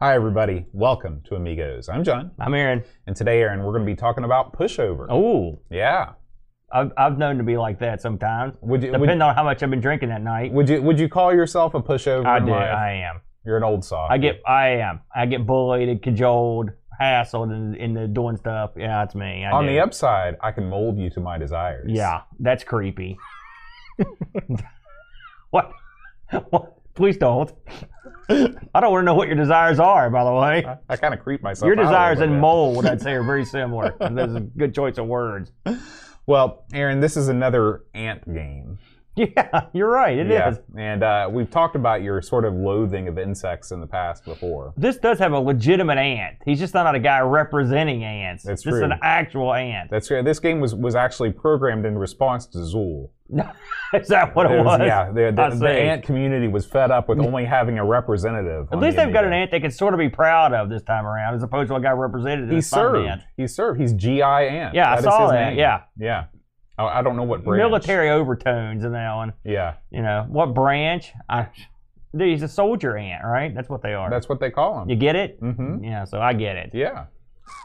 Hi, everybody. Welcome to Amigos. I'm John, I'm Aaron. and today, Aaron, we're going to be talking about pushover. Oh, Yeah. I've, I've known to be like that sometimes. Would you, would, on how much I've been drinking that night. would you would you call yourself a pushover? I do. life? I am. You're an old soft. I get. I am. I get bullied, cajoled, hassled in, in the doing stuff. Yeah, it's me. I On do. the upside, I can mold you to my desires. Yeah, that's creepy. what? What? Please don't. I don't want to know what your desires are. By the way, I, I kind of creep myself. your desires and mold, I'd say, are very similar. And That's a good choice of words. Well, Aaron, this is another ant game. Yeah, you're right. It is. yeah. And uh, we've talked about your sort of loathing of insects in the past before. This does have a legitimate ant. He's just not a guy representing ants. That's this is an actual ant. That's right. This game was, was actually programmed in response to Zool. is that what it There was? Yeah, the, the, the ant community was fed up with only having a representative. At least the they've got an ant they can sort of be proud of this time around, as opposed to a guy represented. He served. ant. He served. He's GI ant. Yeah, I saw that, name. yeah. Yeah. I, I don't know what branch. Military overtones in that one. Yeah, You know what branch? I, dude, he's a soldier ant, right? That's what they are. that's what they call him. you get it? hmm Yeah, so I get it. Yeah.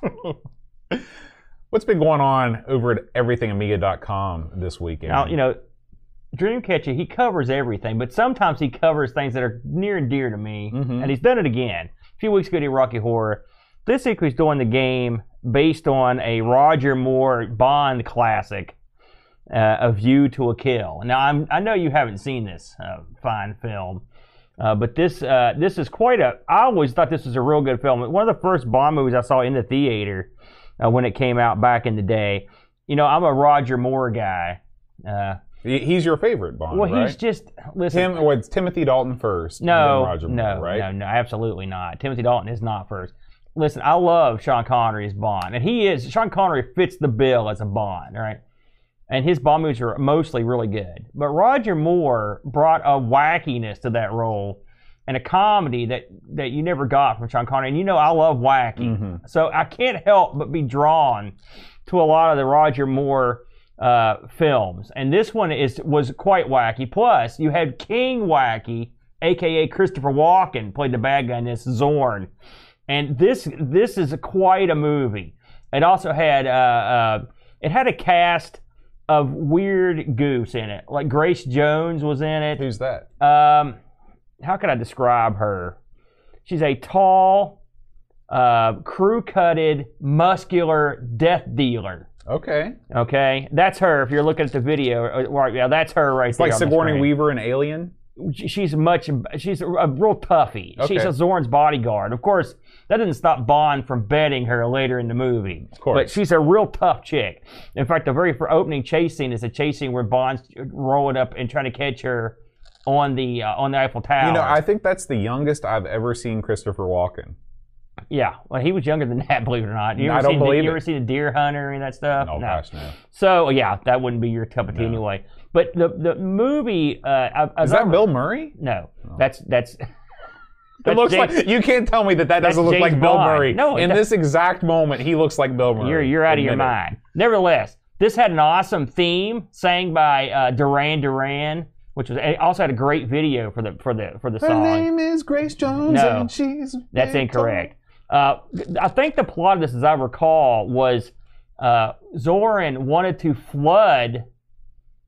What's been going on over at everythingamiga.com this weekend? Now, you know, Dreamcatcher, he covers everything, but sometimes he covers things that are near and dear to me, Mhm. and he's done it again. A few weeks ago, he did Rocky Horror. This week, he's doing the game based on a Roger Moore Bond classic, uh, A View to a Kill. Now, I'm, I know you haven't seen this uh, fine film, uh, but this uh, this is quite a. I always thought this was a real good film. One of the first Bond movies I saw in the theater uh, when it came out back in the day. You know, I'm a Roger Moore guy. Uh, he's your favorite Bond, well, right? he's just listen. Tim, well, it's Timothy Dalton first. no, Roger no, Moore, right? no, no, absolutely not. Timothy Dalton is not first. Listen, I love Sean Connery as Bond, and he is. Sean Connery fits the bill as a Bond, right? And his Bond movies are mostly really good. But Roger Moore brought a wackiness to that role and a comedy that that you never got from Sean Connery. And you know, I love wacky, Mhm. so I can't help but be drawn to a lot of the Roger Moore uh, films, and this one is was quite wacky. Plus, you had King Wacky, aka Christopher Walken, played the bad guy in this Zorn, and this this is a, quite a movie. It also had uh, uh, it had a cast of weird goose in it, like Grace Jones was in it. Who's that? Um, how can I describe her? She's a tall, uh, crew-cutted, muscular death dealer. Okay. Okay, that's her. If you're looking at the video, uh, right? Yeah, that's her right It's there. like on the Sigourney. Weaver and Alien. She- She's much. She's a, real toughie. She's a Zorn's bodyguard. Of course, that didn't stop Bond from betting her later in the movie. Of course. but she's a real tough chick. In fact, the very opening chase scene is a chase scene where Bond's rolling up and trying to catch her on the uh, on the Eiffel Tower. You know, I think that's the youngest I've ever seen Christopher Walken. Yeah, well, he was younger than that, believe it or not. You I don't seen, believe you it. ever seen a Deer Hunter and that stuff? Oh gosh, no. So yeah, that wouldn't be your cup of tea No. anyway. But the the movie, uh, I- I- Is that Bill Murray? No, that's that's. It looks James- like you can't tell me that that doesn't look James like Bill Bond. Murray. No, in this exact moment, he looks like Bill Murray. You're you're out of your mind. Nevertheless, this had an awesome theme sang by uh, Duran Duran, which was it also had a great video for the for the for the Her song. name is Grace Jones, No. and she's That's incorrect. Uh, I think the plot of this, as I recall, was uh, Zorin wanted to flood.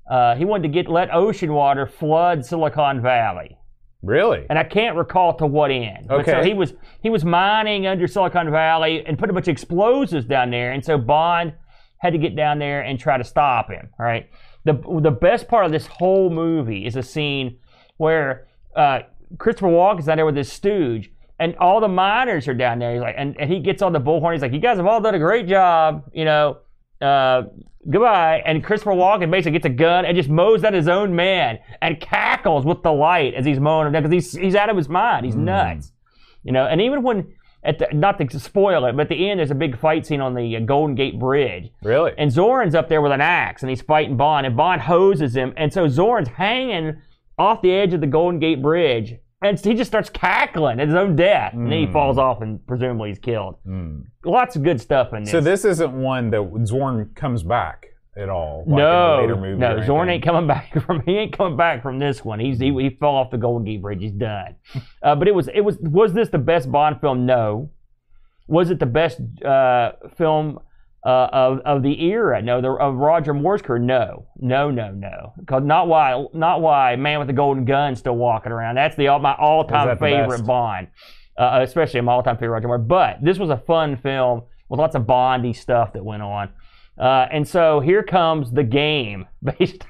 Uh, he wanted to get let ocean water flood Silicon Valley, Really? and I can't recall to what end. But so Okay. he was he was mining under Silicon Valley and put a bunch of explosives down there, and so Bond had to get down there and try to stop him. All right. The the best part of this whole movie is a scene where uh, Christopher Walken's down there with his stooge, and all the miners are down there. He's like, and, and he gets on the bullhorn. He's like, "You guys have all done a great job, you know." uh, goodbye. And Christopher Walken basically gets a gun and just mows at his own man and cackles with delight as he's mowing him down because he's, he's out of his mind. He's nuts. You know, and even when, at the, not to spoil it, but at the end, there's a big fight scene on the uh, Golden Gate Bridge. Really? And Zorin's up there with an axe and he's fighting Bond, and Bond hoses him. And so Zorin's hanging off the edge of the Golden Gate Bridge. And he just starts cackling at his own death. And then he falls off and presumably he's killed. Lots of good stuff in this. so this isn't one that Zorn comes back at all. like in no, no, Zorn ain't coming back from. He ain't coming back from this one. He's he, he fell off the Golden Gate Bridge. He's done. Uh, but it was it was was this the best Bond film? No. Was it the best uh, film uh, of of the era? No. The of Roger Moore's career? No. No. No. No. Because not why not why Man with the Golden Gun still walking around. That's the my all time favorite? Bond, uh, especially my all time favorite Roger Moore. But this was a fun film with lots of Bondy stuff that went on. Uh, and so here comes the game based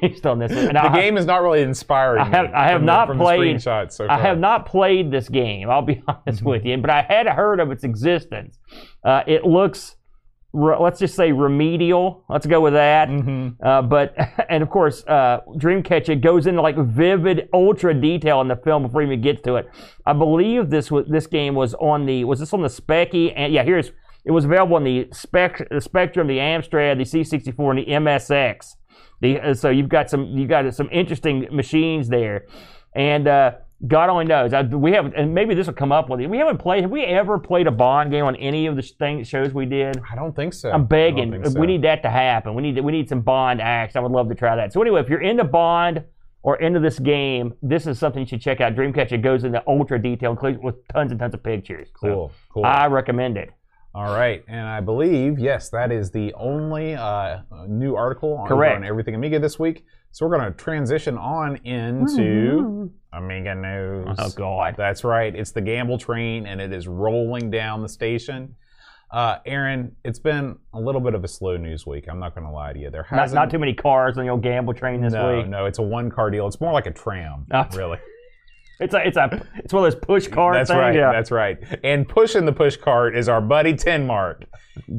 based on this. And The I, game is not really inspiring. I have- I have the- not played- so I have not played this game. I'll be honest with you, but I had heard of its existence. Uh, it looks, re- let's just say, remedial. Let's go with that. Mhm. Uh, but and of course, uh, Dreamcatcher goes into like vivid, ultra detail in the film before it even gets to it. I believe this was this game was on the was this on the Speccy and yeah here's it was available on the the Spectrum, the Amstrad, the C64, and the MSX. The, uh, so you've got some you got some interesting machines there, and uh, God only knows. I, we have and maybe this will come up with it. We haven't played. Have we ever played a Bond game on any of the thing, shows we did? I don't think so. I'm begging. so. We need that to happen. We need we need some Bond acts. I would love to try that. So anyway, if you're into Bond or into this game, this is something you should check out. Dreamcatcher goes into ultra detail, including with tons and tons of pictures. So Cool. Cool. I recommend it. All right, and I believe yes, that is the only uh, new article on, Correct. on Everything Amiga this week. So we're going to transition on into Amiga news. Oh God. That's right. It's the gamble train, and it is rolling down the station. Uh, Aaron, it's been a little bit of a slow news week. I'm not going to lie to you. There hasn't. not too many cars on the old gamble train this no, week. no, it's a one car deal. It's more like a tram, Oh. really. It's a it's a it's one of those push cart That's things. right. Yeah. That's right. And pushing the push cart is our buddy Tin Mark.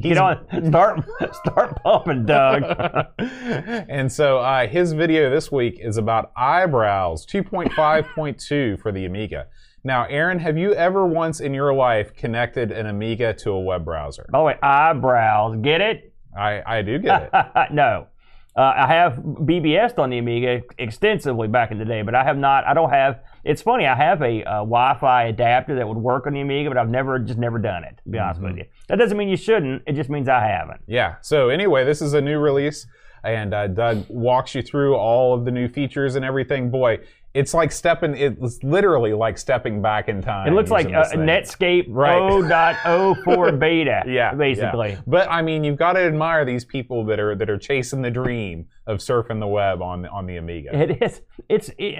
Get on, start start pumping, Doug. and so uh, his video this week is about IBrowse 2.5.2 for the Amiga. Now, Aaron, have you ever once in your life connected an Amiga to a web browser? By the way, eyebrows. Get it? I, I do get it. no. Uh, I have BBS'd on the Amiga extensively back in the day, but I have not. I don't have. It's funny. I have a, uh Wi-Fi adapter that would work on the Amiga, but I've never just never done it. To be honest Mm-hmm. with you, that doesn't mean you shouldn't. It just means I haven't. Yeah. So anyway, this is a new release, and uh, Doug walks you through all of the new features and everything. Boy, it's like stepping. It's literally like stepping back in time. It looks like uh. Netscape Right. 0.04 beta. Yeah, basically. yeah. But I mean, you've got to admire these people that are that are chasing the dream of surfing the web on the, on the Amiga. It is. It's. It,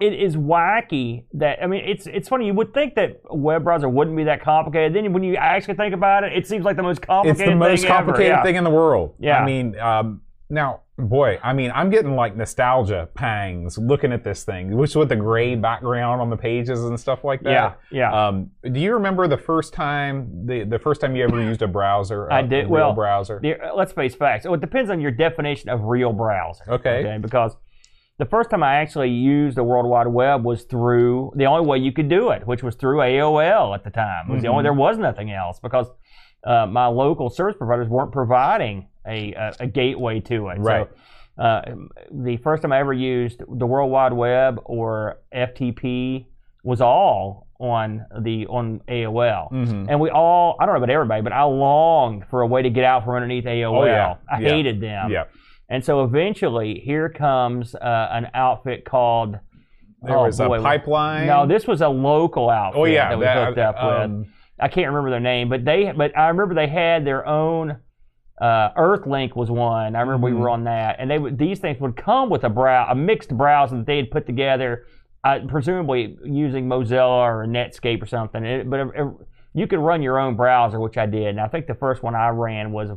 it is wacky that I mean it's it's funny you would think that a web browser wouldn't be that complicated then when you actually think about it it seems like the most complicated. it's the most thing ever. complicated Yeah. thing in the world. Yeah. I mean, um, now, boy, I mean, I'm getting like nostalgia pangs looking at this thing, which with the gray background on the pages and stuff like that. Yeah, yeah. Um, do you remember the first time the the first time you ever used a browser? I a- did- A well, browser. The- uh, let's face facts. So it depends on your definition of real browser. Okay. okay. Because the first time I actually used the World Wide Web was through the only way you could do it, which was through AOL at the time. It was the Mm-hmm. only there was nothing else because uh, my local service providers weren't providing a, a, a gateway to it. Right. So, uh, the first time I ever used the World Wide Web or FTP was all on the on AOL. Mhm. And we all, I don't know about everybody, but I longed for a way to get out from underneath AOL. Oh, yeah. I Yeah. hated them. yeah. And so eventually, here comes uh, an outfit called. There oh, was boy, a pipeline. No, this was a local outfit Oh yeah, that we that- hooked up um, with. I can't remember their name, but they, but I remember they had their own. Uh, Earthlink was one. I remember Mhm. we were on that, and they would these things would come with a brow, a mixed browser that they had put together, uh, presumably using Mozilla or Netscape or something. It, but it, you could run your own browser, which I did. And I think the first one I ran was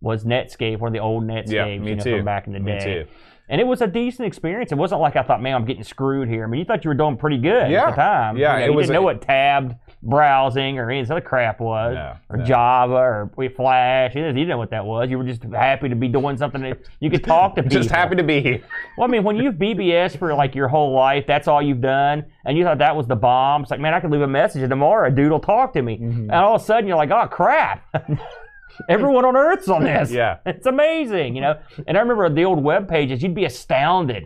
was Netscape, one of the old Netscape, Yeah, me you know, too. from back in the Me day. too. And it was a decent experience. It wasn't like I thought, man, I'm getting screwed here. I mean, you thought you were doing pretty good Yeah. at the time. Yeah, You, know, it you was didn't a- know what tabbed browsing or any of this other crap was, No, or no. Java or Flash. You didn't know what that was. You were just happy to be doing something that you could talk to people. Just happy to be here. Well, I mean, when you've BBS for like your whole life, that's all you've done, and you thought that was the bomb. It's like, man, I could leave a message and tomorrow a dude will talk to me, Mm-hmm. and all of a sudden you're like, oh crap. Everyone on Earth's on this. Yeah. It's amazing, you know. And I remember the old web pages, you'd be astounded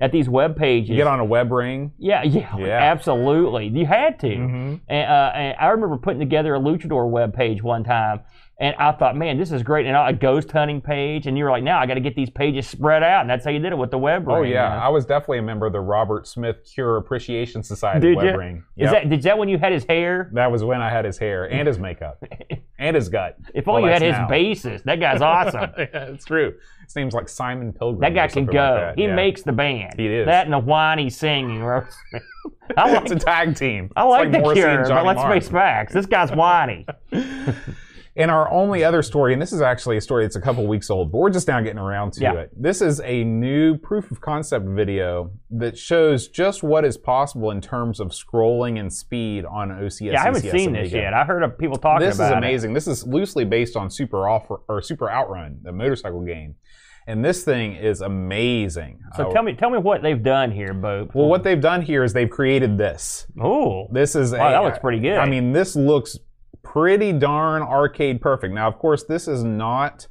at these web pages. You get on a web ring. Yeah, yeah, Yeah. Mm-hmm. absolutely. You had to. And, uh, and I remember putting together a luchador web page one time, and I thought, man, this is great. And a ghost hunting page, and you were like, now I got to get these pages spread out, and that's how you did it with the web oh, ring. Oh you yeah, know? I was definitely a member of the Robert Smith Cure Appreciation Society Did web you? ring. Is Yep. that is that when you had his hair? That was when I had his hair and his makeup and his gut. If Well, only you had his now. basis. That guy's awesome. yeah, it's true. His name's like Simon Pilgrim. That guy can go. like. He yeah. makes the band. He is. That and the whiny singing. I like, It's a tag team. I It's like, the Morrissey Cure, but let's face facts. This guy's whiny. And our only other story, and this is actually a story that's a couple weeks old, but we're just now getting around to Yeah. it. This is a new proof of concept video that shows just what is possible in terms of scrolling and speed on OCS. Yeah, I haven't ECS seen this yet. I heard of people talking This is about it. This is amazing. This is loosely based on Super Offer or Super Outrun, the motorcycle game, and this thing is amazing. So Uh, tell me, tell me what they've done here, Bo. Well, what they've done here is they've created this. Oh, This is Wow, a, that looks pretty good. I mean, this looks pretty darn arcade perfect. Now, of course, this is not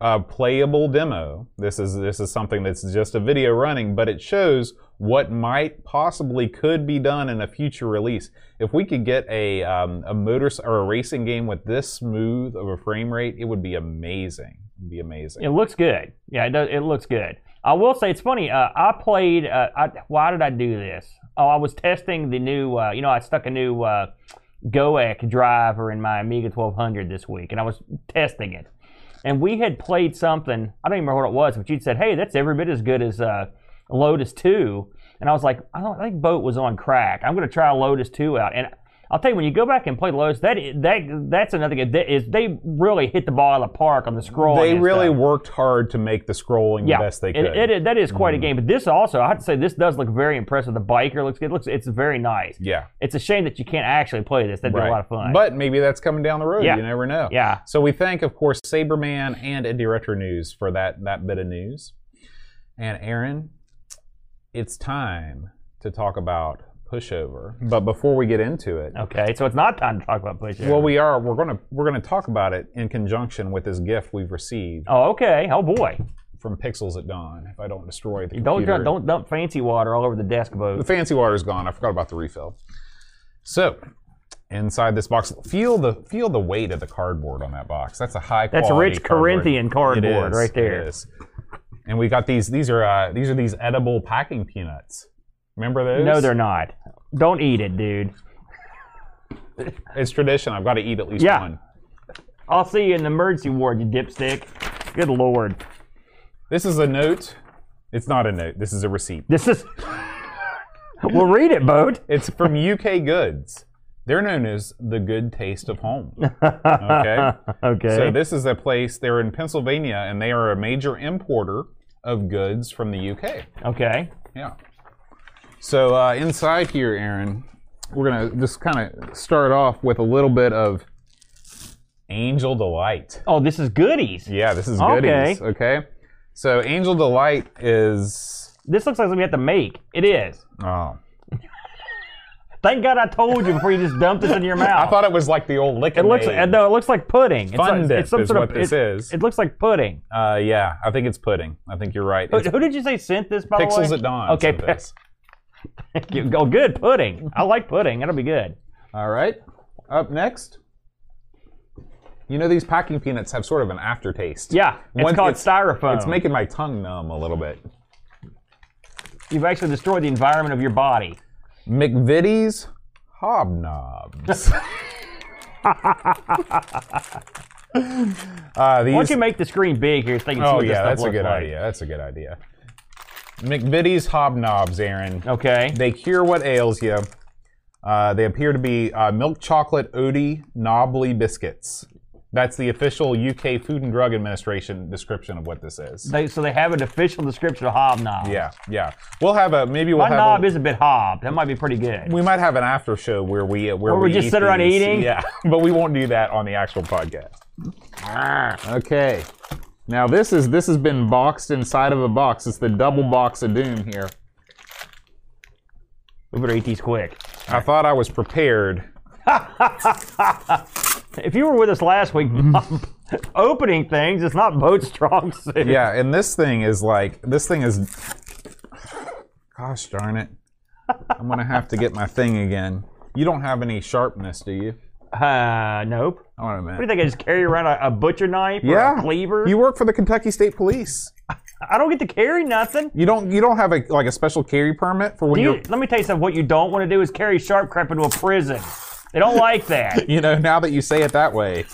a playable demo. This is this is something that's just a video running, but it shows what might possibly could be done in a future release. If we could get a um, a motor or a racing game with this smooth of a frame rate, it would be amazing. It'd be amazing. it looks good. Yeah, it does. It looks good. I will say it's funny. Uh, I played. Uh, I, why did I do this? Oh, I was testing the new. Uh, you know, I stuck a new Gotek driver in my Amiga 1200 this week, and I was testing it. And we had played something. I don't even remember what it was, but you'd said, "Hey, that's every bit as good as uh, Lotus 2." And I was like, "I don't I think Boat was on crack. I'm going to try Lotus 2 out." And I'll tell you, when you go back and play Lotus, that that that's another good. That is they really hit the ball out of the park on the scrolling. They really stuff. worked hard to make the scrolling yeah, the best they could. Mm-hmm. it is- that is quite a game. But this also, I have to say, this does look very impressive. The biker looks good. It looks it's very nice. yeah. It's a shame that you can't actually play this. That'd be a lot of fun. But maybe that's coming down the road. Yeah. You never know. yeah, So we thank, of course, Saberman and Indie Retro News for that that bit of news. And Aaron, it's time to talk about pushover. But before we get into it, okay. So it's not time to talk about push. well, we are we're gonna we're gonna talk about it in conjunction with this gift we've received Oh, okay. Oh boy. from Pixels at Dawn. If I don't destroy the Don't computer. don't dump fancy water all over the desk, The fancy water's gone. I forgot about the refill. So, inside this box, feel the feel the weight of the cardboard on that box. That's a high That's rich cardboard. Corinthian cardboard is, right there. And we got these. These are uh, these are these edible packing peanuts. Remember those? No, they're not. Don't eat it, dude. It's tradition. I've got to eat at least Yeah. one. I'll see you in the emergency ward, you dipstick. Good lord. This is a note. It's not a note. This is a receipt. This is. we'll read it, boat. It's from UK Goods. They're known as the good taste of home. Okay. okay. So this is a place. They're in Pennsylvania, and they are a major importer of goods from the UK. okay. Yeah. So uh, inside here, Aaron, we're gonna just kind of start off with a little bit of Angel Delight. Oh, this is goodies. Yeah, this is goodies. Okay. okay? So Angel Delight is This looks like something you have to make. It is. oh. Thank God I told you before you just dumped this in your mouth. I thought it was like the old liquid. it looks no, it looks like pudding. It's, Fun like, dip it's some is sort what of this it, is. It looks like pudding. Uh, yeah, I think it's pudding. I think you're right. Who, who did you say sent this? By Pixels the way? at Dawn. Okay, this. oh, good pudding. I like pudding. That'll be good. All right. Up next. You know these packing peanuts have sort of an aftertaste. Yeah, it's Once called styrofoam. It's making my tongue numb a little bit. You've actually destroyed the environment of your body. McVitie's hobnobs. uh, Why don't you make the screen big here so they can see oh yeah, that's a good like. idea. That's a good idea. McVitie's hobnobs, Aaron. Okay. They cure what ails you. Uh, they appear to be uh, milk chocolate Odie knobbly biscuits. That's the official UK Food and Drug Administration description of what this is. They, so they have an official description of hobnob. Yeah, yeah. We'll have a maybe we'll My have knob a, is a bit hob. That might be pretty good. we might have an after show where we where, Where we just eat sit around these. eating? Yeah, but we won't do that on the actual podcast. Okay. Now this is this has been boxed inside of a box. It's the double box of doom here. We better eat these quick. I thought I was prepared. If you were with us last week, opening things, it's not boat strong suit. Yeah, and this thing is like this thing is. Gosh darn it! I'm gonna have to get my thing again. You don't have any sharpness, do you? Uh, nope. Hold on a What do you think? I just carry around a, a butcher knife or Yeah, a cleaver? You work for the Kentucky State Police. I don't get to carry nothing. You don't. You don't have a like a special carry permit for when Do you, you're. let me tell you something. What you don't want to do is carry sharp crap into a prison. They don't like that You know, now that you say it that way,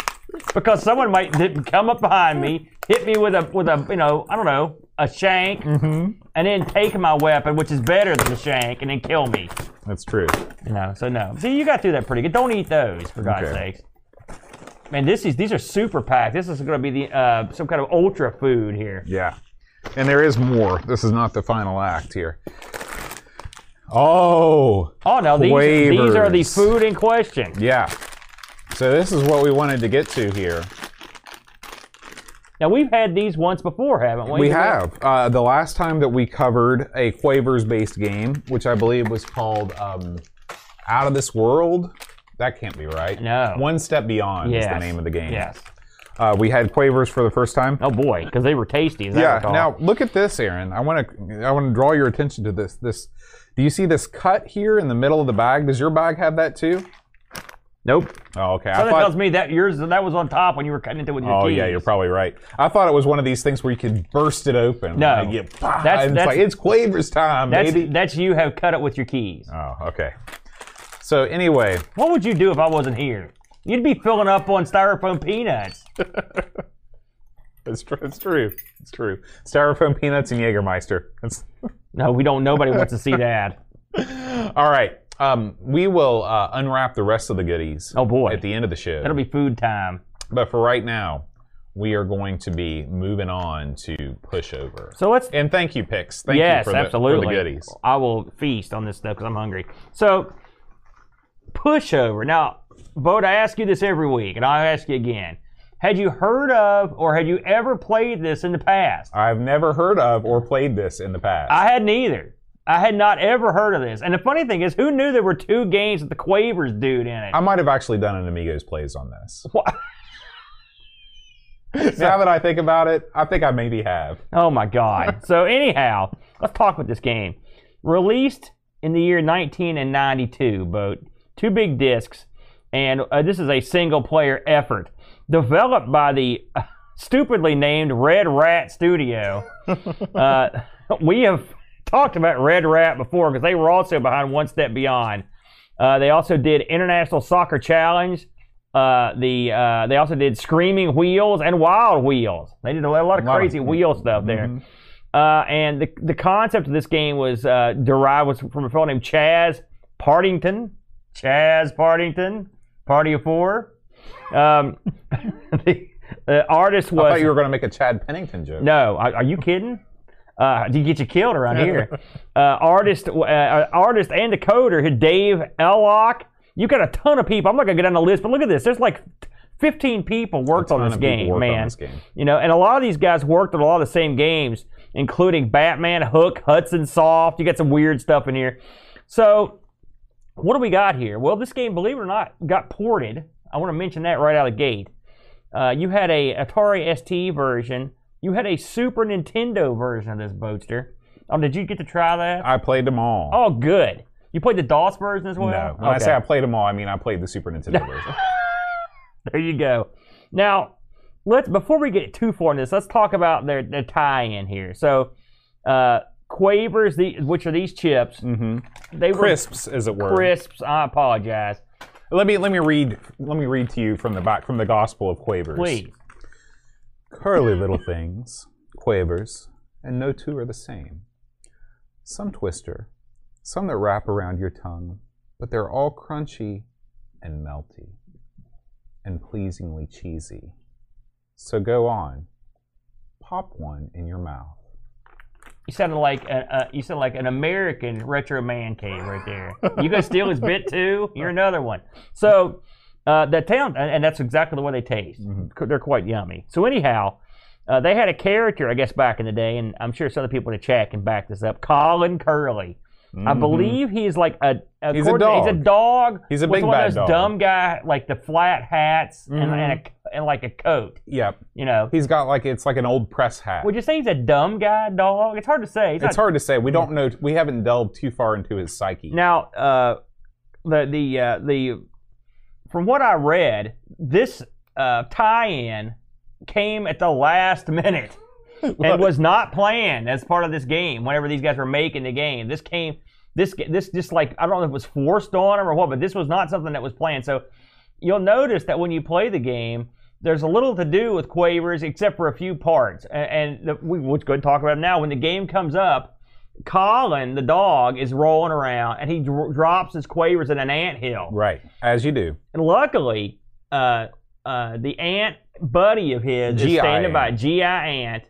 because someone might th- come up behind me, hit me with a with a you know I don't know a shank, Mm-hmm. and then take my weapon, which is better than the shank, and then kill me. That's true. You know, so no. See, you got through that pretty good. Don't eat those for God's Okay. sakes. Man, this is these are super packed. This is going to be the uh, some kind of ultra food here. Yeah, and there is more. This is not the final act here. Oh, Oh no, these these are the food in question. yeah. So this is what we wanted to get to here. Now we've had these once before, haven't we? We have. Uh, the last time that we covered a Quavers based game, which I believe was called um, Out of This World. That can't be right. No. One Step Beyond is the name of the game. Yes. Uh, we had Quavers for the first time. Oh boy, because they were tasty. As yeah. Now look at this, Aaron. I want to I want to draw your attention to this. This. Do you see this cut here in the middle of the bag? Does your bag have that too? Nope. Oh, okay. I Something thought- tells me that yours that was on top when you were cutting into it with your Oh keys. yeah, you're probably right. I thought it was one of these things where you could burst it open. No. Like, bah, That's- it's that's- like it's Quavers time, That's baby. that's you have cut it with your keys. Oh, okay. So anyway, What would you do if I wasn't here? You'd be filling up on styrofoam peanuts. it's true. It's true. It's true. Styrofoam peanuts and Jägermeister. No, we don't. Nobody wants to see that. all right. Um, we will uh, unwrap the rest of the goodies. Oh, boy. At the end of the show. That'll be food time. But for right now, we are going to be moving on to pushover. So let's and thank you, Pix. Thank yes, you for the, absolutely. for the goodies. I will feast on this stuff because I'm hungry. So, pushover. Now, Vote, I ask you this every week, and I'll ask you again. Had you heard of or had you ever played this in the past? I've never heard of or played this in the past. I hadn't either. I had not ever heard of this. And the funny thing is, who knew there were two games with the Quavers dude in it? I might have actually done an Amigos plays on this. What? now that I think about it, I think I maybe have. Oh my God. so anyhow, let's talk about this game. Released in the year 1992, boat two big discs, and uh, this is a single player effort developed by the uh, stupidly named Red Rat Studio. uh, we have talked about Red Rat before because they were also behind One Step Beyond. Uh, they also did International Soccer Challenge. Uh, the uh, they also did Screaming Wheels and Wild Wheels. They did a lot of lot of- crazy wheel stuff there. Uh, and the the concept of this game was uh, derived was from a fellow named Chaz Partington. Chaz Partington, Party of Four. Um, the, the artist was. I thought you were going to make a Chad Pennington joke. no. Are, are you kidding? Uh, do you get you killed around here? uh, artist, uh, artist, and the coder, Dave Ellock. You got a ton of people. I'm not gonna get on the list, but look at this. There's like 15 people worked on this game, man. this game. You know, and a lot of these guys worked on a lot of the same games, including Batman, Hook, Hudson Hawk. You got some weird stuff in here. So, what do we got here? Well, this game, believe it or not, got ported. I want to mention that right out of the gate. Uh, you had a Atari ST version. You had a Super Nintendo version of this Boatster. Oh, did you get to try that? I played them all. oh, good. You played the DOS version as well. no. When I say I played them all, I mean I played the Super Nintendo version. There you go. Now, let's before we get too far in this, let's talk about their, their tie-in here. So, uh, Quavers, the, which are these chips, mm-hmm. they were Crisps, as it were. crisps. I apologize. Let me let me read let me read to you from the back from the Gospel of Quavers. Please. Curly little things, quavers, and no two are the same. Some twister, some that wrap around your tongue, but they're all crunchy and melty. and pleasingly cheesy. So go on, pop one in your mouth. You sounded like a, uh, you sound like an American retro man cave right there. You gonna steal his bit too? You're another one. So uh, that town, and and that's exactly the way they taste. They're quite yummy. So anyhow, uh, they had a character, I guess, back in the day, and I'm sure some of the people in the chat can back this up. Colin Curly. I believe he's like a, Mm-hmm. He's a according- He's a dog. dog. He's a big one bad of those dog. dumb guy, like the flat hats and, Mhm. and, a, and like a coat. Yep. You know, He's got like it's like an old press hat. would you say he's a dumb guy dog? It's hard to say. He's it's not- hard to say. We don't know. We haven't delved too far into his psyche. Now, uh, the the uh, the from what I read, this uh, tie-in came at the last minute and was not planned as part of this game. Whenever these guys were making the game, this came. This this just like I don't know if it was forced on them or what, but this was not something that was planned. So you'll notice that when you play the game, there's a little to do with quavers except for a few parts. And, and the, we, let's go ahead and talk about it now. When the game comes up, Colin, the dog, is rolling around and he dr- drops his quavers in an ant hill. right, as you do. And luckily, uh, uh, the ant buddy of his is standing by. GI ant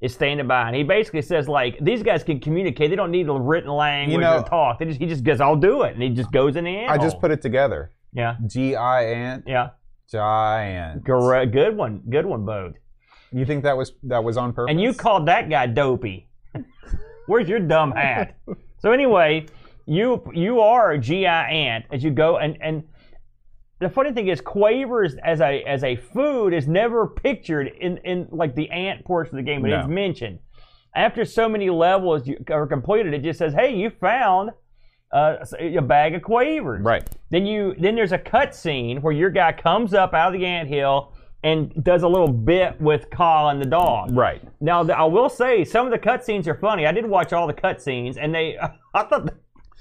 is standing by, and he basically says like these guys can communicate. They don't need a written language You know- or talk. They just he just goes, "I'll do it," and he just goes in the ant. I just hole. put it together. yeah, G I ant yeah, giant. Gor- good one, good one, Bode. You think that was that was on purpose? And you called that guy dopey. Where's your dumb hat? so anyway, you you are a GI ant as you go and and the funny thing is quavers as a as a food is never pictured in in like the ant portion of the game, but No. it's mentioned. After so many levels you are completed, it just says, "Hey, you found uh, a bag of quavers." right. Then you then there's a cut scene where your guy comes up out of the ant hill and does a little bit with Colin the dog. Right. Now, I will say some of the cutscenes are funny. I did watch all the cutscenes, and they, I thought they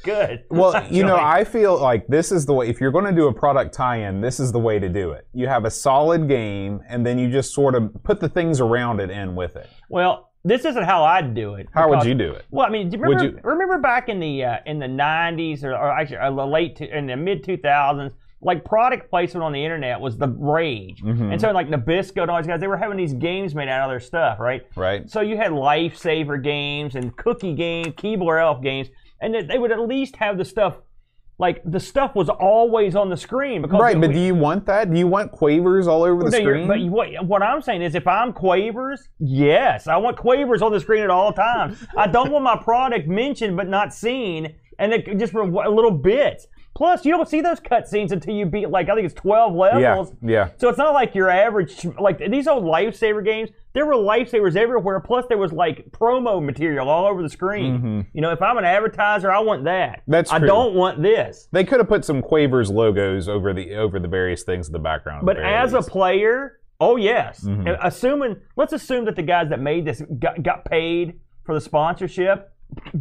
good. Well, you know, I feel like this is the way. If you're going to do a product tie-in, this is the way to do it. You have a solid game, and then you just sort of put the things around it in with it. well, this isn't how I'd do it. How would you do it? Well, I mean, do you Would remember, you- remember back in the uh, in the '90s or, or actually uh, the late to, in the mid 2000s, like product placement on the internet was the rage, Mhm. and so like Nabisco and all these guys, they were having these games made out of their stuff, right? Right. So you had lifesaver games and cookie games, Keebler Elf games, and they- would at least have the stuff. Like the stuff was always on the screen because Right, but do you want that? Do you want quavers all over the no, screen? But what, what I'm saying is, if I'm Quavers, yes, I want Quavers on the screen at all times. I don't want my product mentioned but not seen, and it, just for a little bit. Plus, you don't see those cutscenes until you beat like I think it's 12 levels. yeah. yeah. So it's not like your average like these old lifesaver games. There were lifesavers everywhere. Plus, there was like promo material all over the screen. You know, if I'm an advertiser, I want that. Mm-hmm. That's I don't want this. They could have put some quavers logos over the over the various things in the background. But the as a player, oh yes. Mhm. Assuming, let's assume that the guys that made this got, got paid for the sponsorship.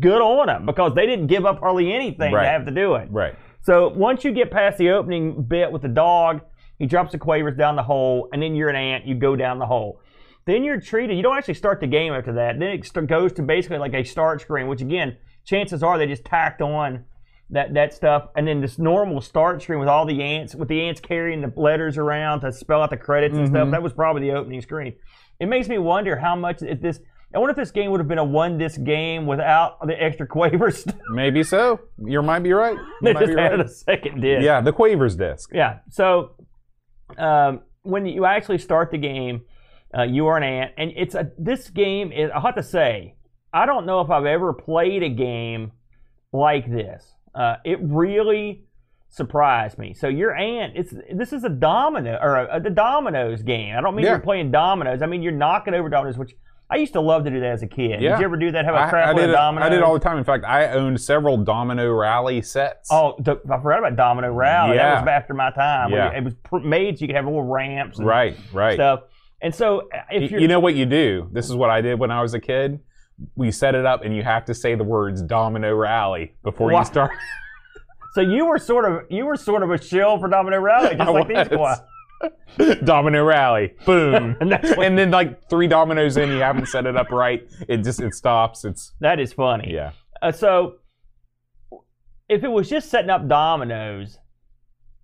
Good on them because they didn't give up hardly anything Right. to have to do it. right, So once you get past the opening bit with the dog, he drops the quavers down the hole, and then you're an ant. You go down the hole. Then you're treated. You don't actually start the game after that. Then it goes to basically like a start screen, which again, chances are they just tacked on that that stuff, and then this normal start screen with all the ants, with the ants carrying the letters around to spell out the credits and stuff. Mhm. That was probably the opening screen. It makes me wonder how much if this. I wonder if this game would have been a one disc game without the extra quavers. maybe so. You might be right. You they might just be right. added a second disc. Yeah, the quavers disc. Yeah. So um, when you actually start the game, uh, you are an ant, and it's a this game is. I have to say, I don't know if I've ever played a game like this. Uh, it really surprised me. So your ant, it's this is a domino or a, a, the dominoes game. I don't mean Yeah. you're playing dominoes. I mean you're knocking over dominoes, which I used to love to do that as a kid. Yeah. Did you ever do that? Have a crap I did domino? I did all the time. In fact, I owned several domino rally sets. Oh, the, I forgot about Domino Rally. Yeah. That was after my time. Yeah. It was made so you could have little ramps and right, right. stuff. And so, uh, if you're, you know what you do? This is what I did when I was a kid. We set it up, and you have to say the words "Domino Rally" before Wow. you start. so you were sort of you were sort of a shill for Domino Rally, just I like these was. guys. Domino Rally, boom, And and then like three dominoes in, you haven't set it up right. It just it stops. It's that is funny. yeah, Uh, so, if it was just setting up dominoes,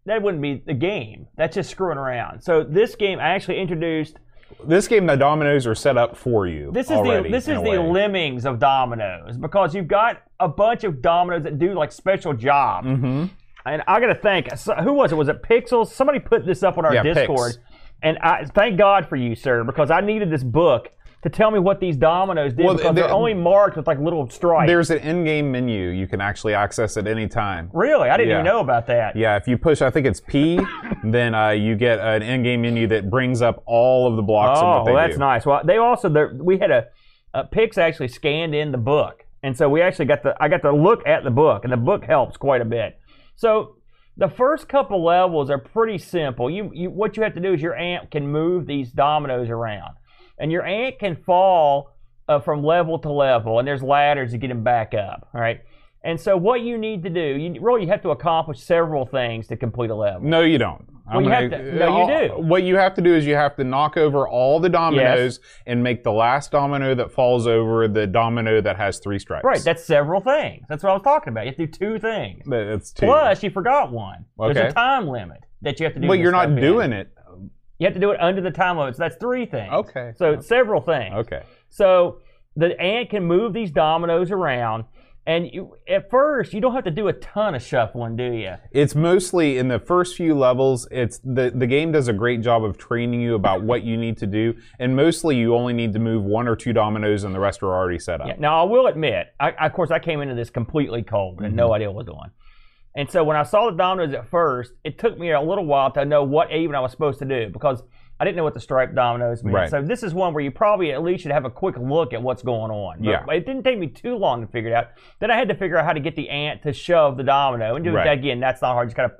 that wouldn't be the game. That's just screwing around. So this game I actually introduced. This game, the dominoes are set up for you. This is the this is the lemmings of dominoes because you've got a bunch of dominoes that do like special jobs. Mm-hmm. And I got to thank who was it? Was it Pixels? Somebody put this up on our Yeah, Pix. Discord, and I thank God for you, sir, because I needed this book to tell me what these dominoes did Well, because the- they're only marked with like little stripes. There's an in-game menu you can actually access at any time. really, I didn't even know about that. Yeah, if you push, I think it's P, then uh, you get an in-game menu that brings up all of the blocks of Oh, they well, that's do. nice. Well, they also they're- we had a, a Pix actually scanned in the book, and so we actually got the I got to look at the book, and the book helps quite a bit. So the first couple levels are pretty simple. You you what you have to do is your ant can move these dominoes around, and your ant can fall uh, from level to level, and there's ladders to get him back up. All right. And so what you need to do, you really you have to accomplish several things to complete a level. No, you don't. Well, you have to- no, you do. What you have to do is you have to knock over all the dominoes and make the last domino that falls over the domino that has three stripes. Right, that's several things. That's what I was talking about. You have to do two things. That's two. Plus, you forgot one. There's a time limit that you have to do. but you're not stuff in. doing it. You have to do it under the time limit. So that's three things. Okay. So it's several things. Okay. So the ant can move these dominoes around, and you, at first you don't have to do a ton of shuffling, do you? It's mostly in the first few levels. It's the the game does a great job of training you about what you need to do, and mostly you only need to move one or two dominoes, and the rest are already set up. Yeah. Now I will admit, I, I- of course, I came into this completely cold and Mm-hmm. no idea what was doing. And so when I saw the dominoes at first, it took me a little while to know what even I was supposed to do because I didn't know what the striped dominoes meant. Right. So this is one where you probably at least should have a quick look at what's going on. But Yeah. It didn't take me too long to figure it out. Then I had to figure out how to get the ant to shove the domino and do Right. it again. That's not hard. Just gotta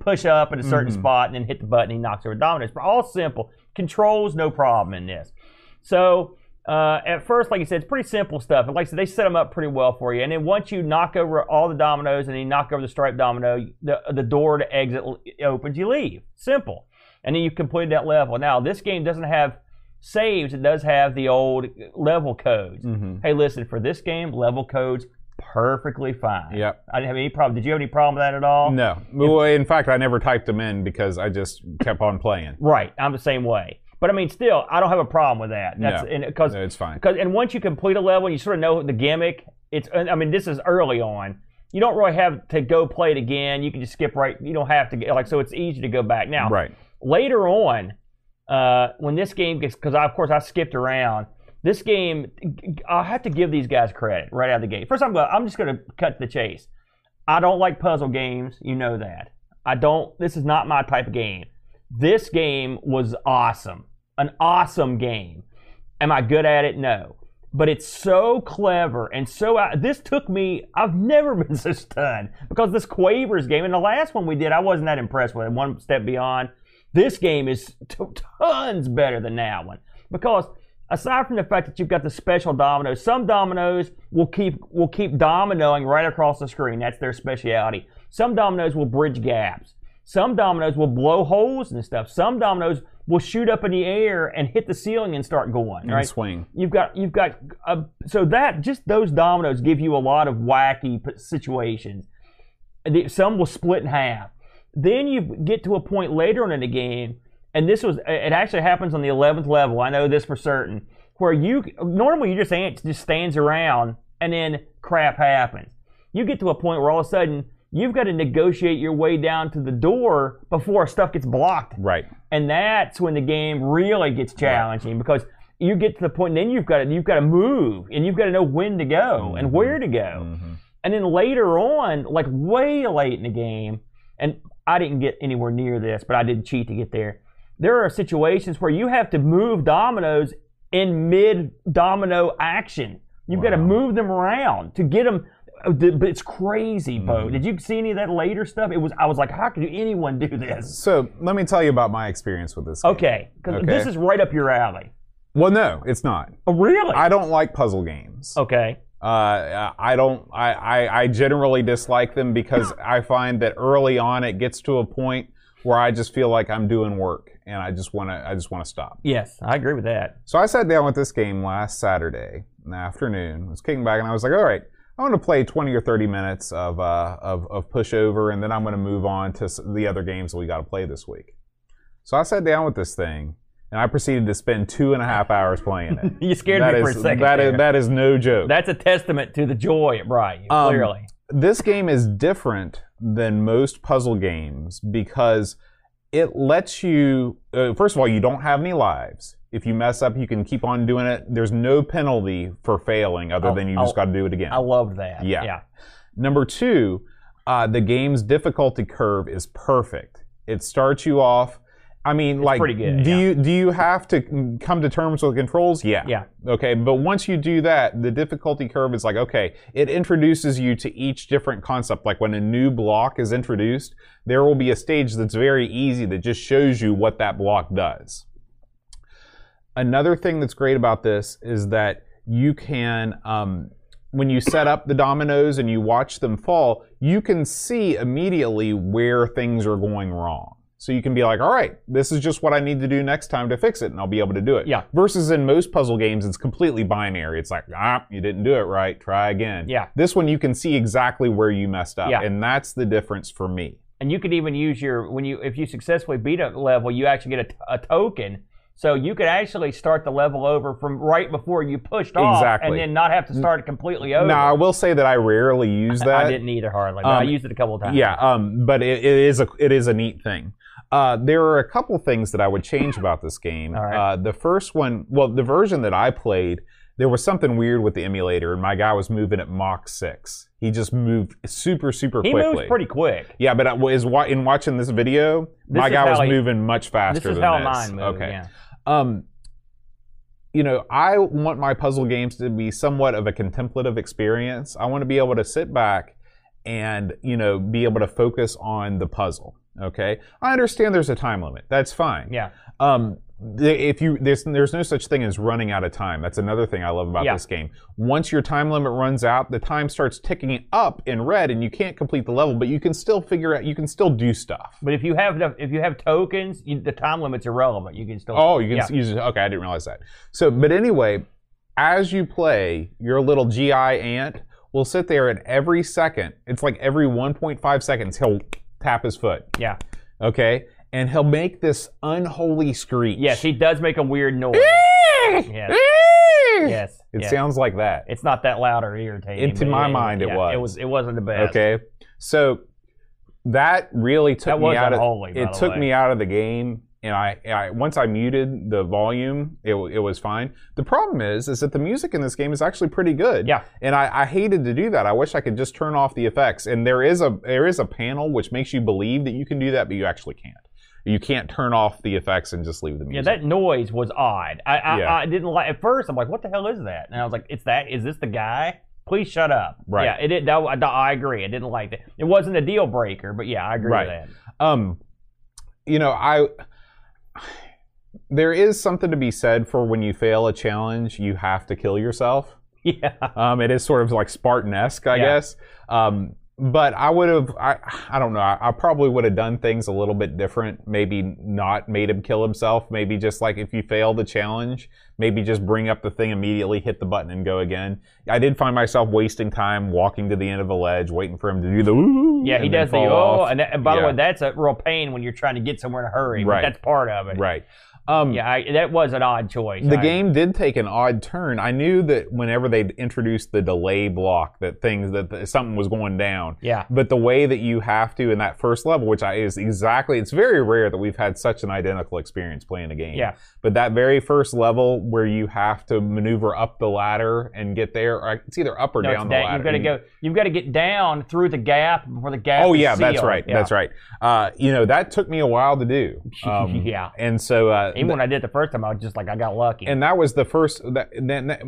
push up at a certain Mhm. spot and then hit the button. He knocks over dominoes. But all simple. Controls no problem in this. So uh, at first, like you said, it's pretty simple stuff. And like I said, they set them up pretty well for you. And then once you knock over all the dominoes and you knock over the striped domino, the the door to exit opens. You leave. Simple. And then you completed that level. Now this game doesn't have saves. It does have the old level codes. Mhm. Hey, listen, for this game, level codes perfectly fine. Yep. I didn't have any problem. Did you have any problem with that at all? No. Well, in fact, I never typed them in because I just kept on playing. Right. I'm the same way. But I mean, still, I don't have a problem with that. That's No. because No, it's fine. Because and once you complete a level, you sort of know the gimmick. It's I mean this is early on. You don't really have to go play it again. You can just skip right. You don't have to get like so. It's easy to go back now. Right. Later on, uh, when this game gets because of course I skipped around. This game, I have to give these guys credit right out of the gate. First, I'm going. I'm just going to cut the chase. I don't like puzzle games. You know that. I don't. This is not my type of game. This game was awesome. An awesome game. Am I good at it? No. But it's so clever and so. out this took me. I've never been so stunned because this Quavers game and the last one we did, I wasn't that impressed with. it. One step beyond. This game is t- tons better than that one because aside from the fact that you've got the special dominoes, some dominoes will keep will keep dominoing right across the screen. That's their speciality. Some dominoes will bridge gaps. Some dominoes will blow holes and stuff. Some dominoes will shoot up in the air and hit the ceiling and start going. And Right? swing. You've got you've got uh, so that just those dominoes give you a lot of wacky situations. Some will split in half. Then you get to a point later on in the game, and this was it actually happens on the eleventh level. I know this for certain, where you normally you just ant just stands around and then crap happens. You get to a point where all of a sudden you've got to negotiate your way down to the door before stuff gets blocked Right. and that's when the game really gets challenging because you get to the point, and then you've got to you've got to move, and you've got to know when to go and where to go, Mhm. and then later on, like way late in the game, and I didn't get anywhere near this, but I did cheat to get there. There are situations where you have to move dominoes in mid domino action. You've got to move them around to get them. But it's crazy, Bo. Mhm. Did you see any of that later stuff? It was. I was like, how could anyone do this? So let me tell you about my experience with this. game. Okay, because Okay. this is right up your alley. Well, no, it's not. Oh, really? I don't like puzzle games. okay. Uh, I don't. I, I, I generally dislike them because I find that early on it gets to a point where I just feel like I'm doing work and I just want to. I just want to stop. Yes, I agree with that. So I sat down with this game last Saturday in the afternoon. I was kicking back and I was like, all right, I'm going to play 20 or 30 minutes of uh, of, of pushover, and then I'm going to move on to the other games that we got to play this week. So I sat down with this thing, and I proceeded to spend two and a half hours playing it. You scared That me for is- a second. That is, that is no joke. That's a testament to the joy it brought you. Um, clearly. this game is different than most puzzle games because it lets you uh, first of all you don't have any lives if you mess up you can keep on doing it there's no penalty for failing other I'll- than you just got to do it again I loved that. Yeah. Yeah. number two uh, the game's difficulty curve is perfect it starts you off i mean like pretty good, do yeah. you do you have to come to terms with the controls yeah Yeah. Okay, but once you do that, the difficulty curve is like, okay, it introduces you to each different concept. Like when a new block is introduced, there will be a stage that's very easy that just shows you what that block does. Another thing that's great about this is that you can, um, when you set up the dominoes and you watch them fall, you can see immediately where things are going wrong. So you can be like, all right, this is just what I need to do next time to fix it, and I'll be able to do it. Yeah. Versus in most puzzle games, it's completely binary. It's like, ah, you didn't do it right. Try again. Yeah. This one, you can see exactly where you messed up, Yeah. and that's the difference for me. And you could even use your when you if you successfully beat a level, you actually get a, a token. So you could actually start the level over from right before you pushed off, Exactly. and then not have to start it completely over. Now, I will say that I rarely use that. I didn't either hardly, but I Um, used it a couple of times. Yeah, um, but it, it is a it is a neat thing. Uh, there are a couple things that I would change about this game. Right. Uh, the first one, well, the version that I played, there was something weird with the emulator, and my guy was moving at Mach six. He just moved super super he quickly. moves pretty quick. Yeah, but I was in watching this video, This my guy was he- moving much faster This is than how this. mine moves. okay. Yeah. Um, you know, I want my puzzle games to be somewhat of a contemplative experience. I want to be able to sit back and, you know, be able to focus on the puzzle. Okay. I understand there's a time limit. That's fine. Yeah. Um, if you there's there's no such thing as running out of time. That's another thing I love about Yeah. this game. Once your time limit runs out, the time starts ticking up in red, and you can't complete the level, but you can still figure out. You can still do stuff. But if you have enough, if you have tokens, you, the time limit's irrelevant. You can still. Oh, you can Yeah. use it. Okay, I didn't realize that. So, but anyway, as you play, your little GI ant will sit there and every second, it's like every 1.5 seconds, he'll tap his foot. Yeah. Okay? And he'll make this unholy screech. Yes, he does make a weird noise. yes. Yes. It yes. sounds like that. It's not that loud or irritating. Into my it- mind, it yeah, was. It was. It wasn't the best. Okay. So that really took That me out of it took way. me out of the game and I, I once I muted the volume it, it was fine. The problem is is that the music in this game is actually pretty good. Yeah. And I, I hated to do that. I wish I could just turn off the effects. And there is a there is a panel which makes you believe that you can do that, but you actually can't. You can't turn off the effects and just leave the music. Yeah, that noise was odd. I I, Yeah. I didn't like at first. I'm like, what the hell is that? And I was like, it's that. Is this the guy? Please shut up. Right. Yeah. It did. That, I, agree. I didn't like that. It wasn't a deal breaker, but yeah, I agree Right. with that. um you know i there is something to be said for when you fail a challenge you have to kill yourself Yeah. um it is sort of like spartan-esque i Yeah. guess um but i would have i i don't know I, I probably would have done things a little bit different maybe not made him kill himself maybe just like if you fail the challenge maybe just bring up the thing immediately hit the button and go again i did find myself wasting time walking to the end of a ledge waiting for him to do the ooh Yeah, he does the oh, and, that, and by the way, that's a real pain when you're trying to get somewhere in a hurry. but Right. that's part of it. right um Yeah, I, that was an odd choice. The I- game did take an odd turn. I knew that whenever they introduced the delay block, that things that something was going down. Yeah. But the way that you have to in that first level, which I, is exactly, it's very rare that we've had such an identical experience playing a game. Yeah. But that very first level where you have to maneuver up the ladder and get there, or it's either up or No, down the that- ladder. You've got to go. You've got to get down through the gap before the gap. Oh yeah, that's right. Yeah. That's right. Uh, you know that took me a while to do. Um, Yeah. And so uh, Even when I did it the first time, I was just like, I got lucky. and that was the first that, then that,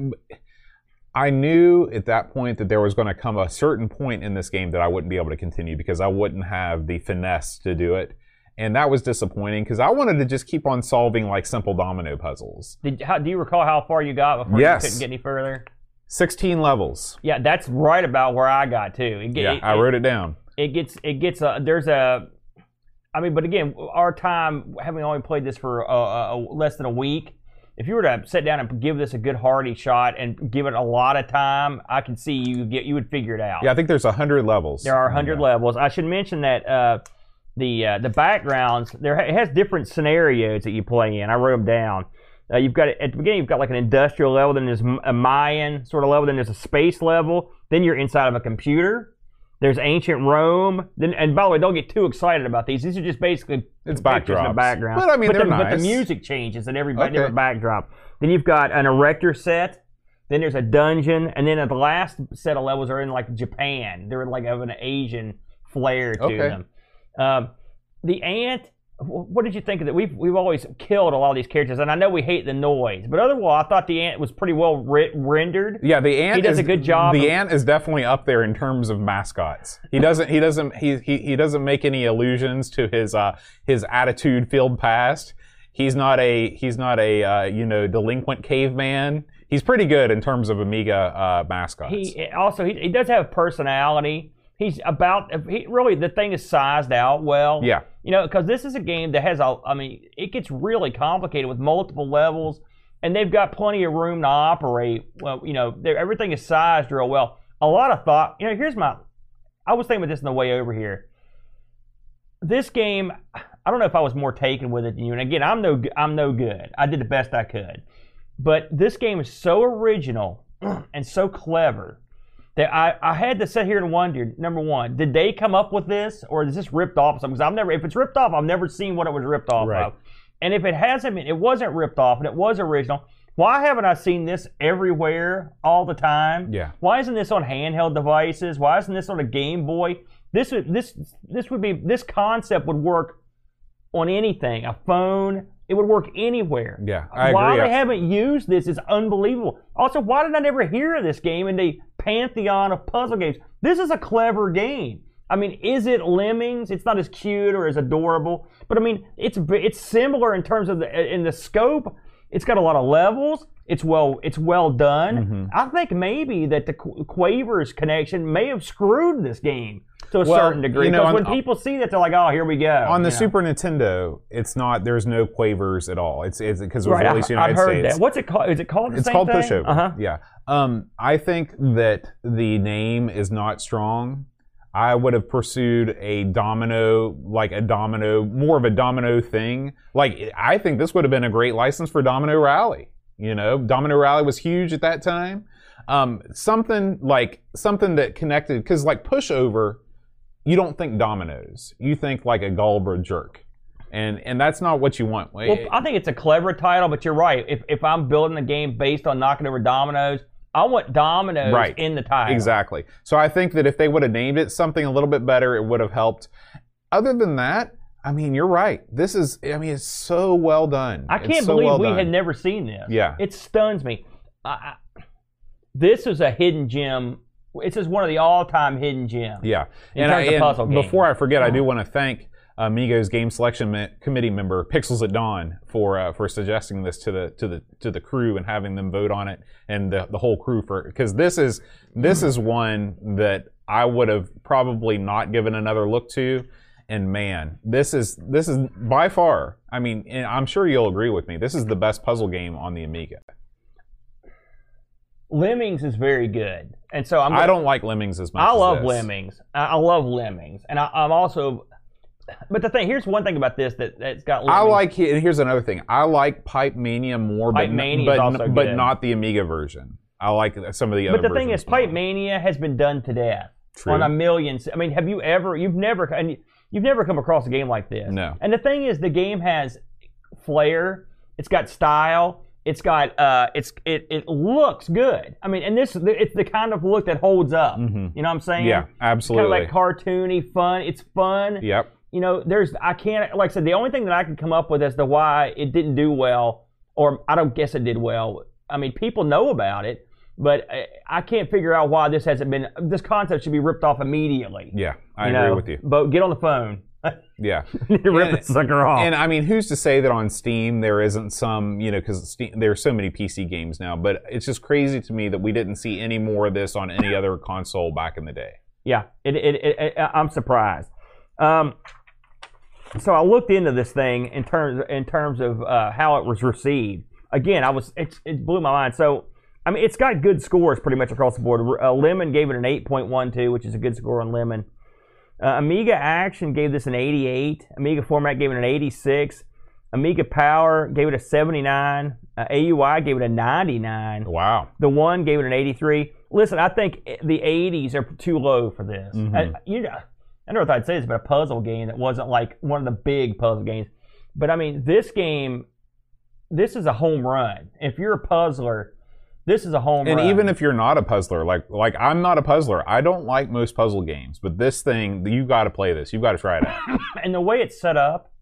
I knew at that point that there was going to come a certain point in this game that I wouldn't be able to continue because I wouldn't have the finesse to do it. And that was disappointing because I wanted to just keep on solving like simple domino puzzles. Did, how, do you recall how far you got before Yes. you couldn't get any further? 16 levels. Yeah, that's right about where I got to. It, Yeah, it, I wrote it down. it gets it gets a there's a I mean, but again, our time having only played this for uh, uh, less than a week, if you were to sit down and give this a good hearty shot and give it a lot of time, I can see you get you would figure it out. Yeah, I think there's hundred levels. There are 100 Yeah. levels. I should mention that uh, the uh, the backgrounds there it has different scenarios that you play in. I wrote them down. Uh, you've got at the beginning you've got like an industrial level, then there's a Mayan sort of level, then there's a space level, then you're inside of a computer. There's ancient Rome. Then, and by the way, don't get too excited about these. These are just basically It's pictures in the background. But, I mean, the, they're but the music changes and every Okay. different backdrop. Then you've got an erector set. Then there's a dungeon, and then the last set of levels are in like Japan. They're like of an Asian flair to Okay. them. Um, the ant. Wh- What did you think of that? We've we've always killed a lot of these characters, and I know we hate the noise, but otherwise, I thought the ant was pretty well ri- rendered. Yeah, the ant He does is, a good job The of- ant is definitely up there in terms of mascots. He doesn't he doesn't he he, he doesn't make any allusions to his uh his attitude filled past. He's not a he's not a uh, you know delinquent caveman. He's pretty good in terms of Amiga uh, mascots. He also he, he does have personality. He's about he really the thing is sized out well. yeah, You know, because this is a game that has a, I mean, it gets really complicated with multiple levels, and they've got plenty of room to operate. Well, you know, everything is sized real well. A lot of thought. You know, here's my, I was thinking about this on the way over here. This game, I don't know if I was more taken with it than you. And again, I'm no, I'm no good. I did the best I could, but this game is so original and so clever that I, I had to sit here and wonder number one did they come up with this or is this ripped off something because i've never if it's ripped off i've never seen what it was ripped off Right. of and if it hasn't been it wasn't ripped off and it was original why haven't i seen this everywhere all the time Yeah. why isn't this on handheld devices why isn't this on a game boy this would this this would be this concept would work on anything a phone it would work anywhere yeah, I why agree. they haven't used this is unbelievable. Also, why did I never hear of this game And the pantheon of puzzle games? This is a clever game. I mean, is it Lemmings? It's not as cute or as adorable, but I mean, it's it's similar in terms of the in the scope. It's got a lot of levels. It's well it's well done. Mm-hmm. I think maybe that the Qu- Quavers connection may have screwed this game to a Well, certain degree. you know, on- when people see that, they're like, "Oh, here we go." on the you know? Super Nintendo, it's not. There's no quavers at all. It's it's because it was Right, released in the I've United heard States. that. What's it called? Is it called? It's called thing? pushover. Uh-huh. Yeah. Um, I think that the name is not strong. I would have pursued a domino, like a domino, more of a domino thing. Like I think this would have been a great license for Domino Rally. You know, Domino Rally was huge at that time. Um, something like something that connected because like pushover, you don't think dominoes. You think like a gulliver jerk, and and that's not what you want. Well, I think it's a clever title, but you're right. If, if I'm building a game based on knocking over dominoes, I want dominoes Right. in the title. Exactly. So I think that if they would have named it something a little bit better, it would have helped. Other than that, I mean, you're right. This is, I mean, it's so well done. I can't so believe well we done. had never seen this. Yeah. It stuns me. I, I, this is a hidden gem. This is one of the all-time hidden gems. Yeah. In and I, and before I forget, I do want to thank Amigos game selection mi- committee member Pixels at Dawn for uh, for suggesting this to the to the to the crew and having them vote on it and the, the whole crew for because this is this is one that I would have probably not given another look to. And man, this is this is by far. I mean, and I'm sure you'll agree with me. This is the best puzzle game on the Amiga. Lemmings is very good, and so I'm. I don't like Lemmings as much. I love this. Lemmings. I, love Lemmings, and I, I'm also. But the thing here's one thing about this that that's got. I like and here's another thing. I like Pipe Mania more, Pipe but Mania is but, also but good. not the Amiga version. I like some of the other. But the thing is, Pipe. Mania has been done to death True. on a million. I mean, have you ever? You've never, and you've never come across a game like this. No. And the thing is, the game has flair. It's got style. It's got. Uh, it's it. It looks good. I mean, and this it's the kind of look that holds up. Mhm. You know what I'm saying? Yeah, absolutely. Kind of like cartoony, fun. It's fun. yep. You know, there's I can't like I said. The only thing that I can come up with as to why it didn't do well, or I don't guess it did well. I mean, people know about it, but I, I can't figure out why this hasn't been. This concept should be ripped off immediately. Yeah, I you agree know? with you. But get on the phone. Yeah. Rip And- the sucker off. And I mean, who's to say that on Steam there isn't some, you know, because there are so many PC games now, but it's just crazy to me that we didn't see any more of this on any other console back in the day. Yeah, it, it, it, it, I'm surprised. Um, so I looked into this thing in terms in terms of uh, how it was received. again, I was it's, it blew my mind. So I mean, it's got good scores pretty much across the board. Uh, Lemon gave it an 8.12, which is a good score on Lemon. Uh, Amiga Action gave this an 88. Amiga Format gave it an 86. Amiga Power gave it a 79. Uh, AUI gave it a 99. Wow. The one gave it an 83. Listen, I think the 80s are too low for this. Mhm. I, you know, I don't know if I'd say this but a puzzle game that wasn't like one of the big puzzle games, but I mean, this game, this is a home run. If you're a puzzler, this is a home And run. even if you're not a puzzler, like like I'm not a puzzler, I don't like most puzzle games, but this thing, you got to play this. You got to try it out. and the way it's set up,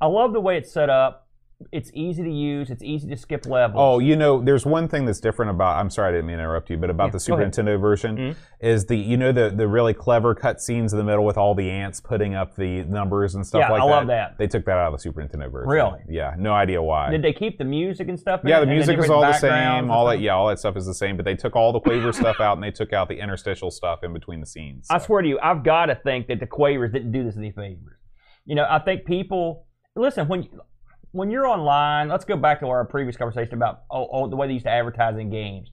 I love the way it's set up. It's easy to use. It's easy to skip levels. Oh, you know, there's one thing that's different about. I'm sorry, I didn't mean to interrupt you, but about Yeah, the Super. Nintendo version Mhm. is the you know the the really clever cutscenes in the middle with all the ants putting up the numbers and stuff Yeah, like I that. love that. They took that out of the Super Nintendo version. Really? Yeah. No idea why. Did they keep the music and stuff? yeah, the music is all the same. All that, yeah, all that stuff is the same. But they took all the Quaver stuff out and they took out the interstitial stuff in between the scenes. I swear to you, I've got to think that the Quavers didn't do this any favors. You know, I think people listen when when you're online. Let's go back to our previous conversation about oh, oh, the way they used to advertise in games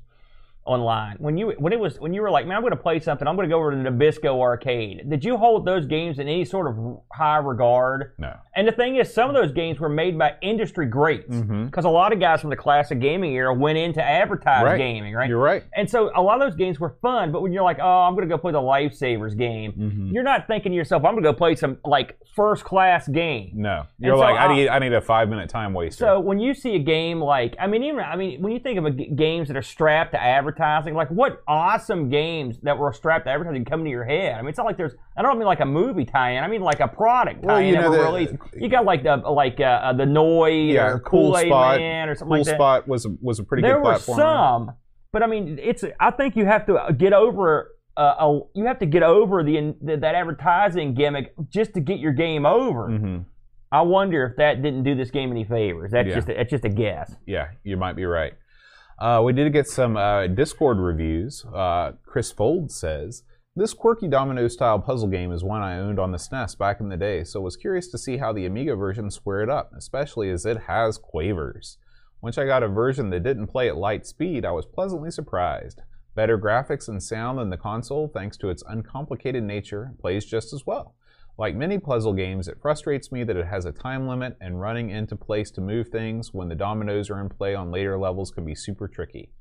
online. When you when it was when you were like, man, I'm going to play something. I'm going to go over to the Nabisco arcade. Did you hold those games in any sort of high regard? No. And the thing is, some of those games were made by industry greats because a lot of guys from the classic gaming era went into advertised Right. gaming, right? You're right. And so a lot of those games were fun, but when you're like, oh, I'm going to go play the Lifesavers game, Mhm. you're not thinking to yourself, I'm going to go play some like first class game. No. You're so like, I I- need I need a five minute time waster. So when you see a game like, I mean, even I mean, when you think of a g games that are strapped to advertising, like what awesome games that were strapped to advertising come to your head? I mean, it's not like there's, I don't mean like a movie tie-in. I mean like a product Well, tie-in you that were released. You got like the like uh, uh, the Noid yeah, or cool Kool-Aid spot. Man or something cool like that. spot was a, was a pretty there good were platform. some, but I mean, it's. I think you have to get over. Uh, a, you have to get over the, the that advertising gimmick just to get your game over. hmm I wonder if that didn't do this game any favors. That's Yeah. just a, that's just a guess. Yeah, you might be right. Uh, we did get some uh, Discord reviews. Uh, Chris Fold says, This quirky domino style puzzle game is one I owned on the SNES back in the day, so was curious to see how the Amiga version squared up, especially as it has quavers. Once I got a version that didn't play at light speed, I was pleasantly surprised. Better graphics and sound than the console, thanks to its uncomplicated nature, plays just as well. Like many puzzle games, it frustrates me that it has a time limit and running into place to move things when the dominoes are in play on later levels can be super tricky.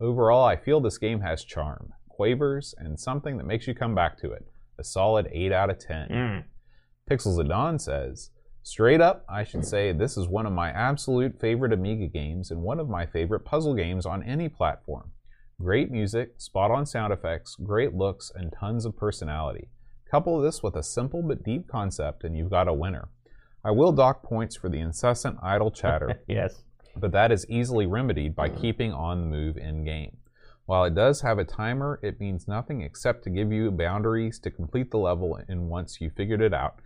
Overall, I feel this game has charm, quavers, and something that makes you come back to it. A solid 8 out of 10. Mm. Pixels of Dawn says, Straight up, I should say this is one of my absolute favorite Amiga games and one of my favorite puzzle games on any platform. Great music, spot on sound effects, great looks, and tons of personality. Couple this with a simple but deep concept, and you've got a winner. I will dock points for the incessant idle chatter, Yes. but that is easily remedied by mm. keeping on the move in game. While it does have a timer, it means nothing except to give you boundaries to complete the level and once you figured it out,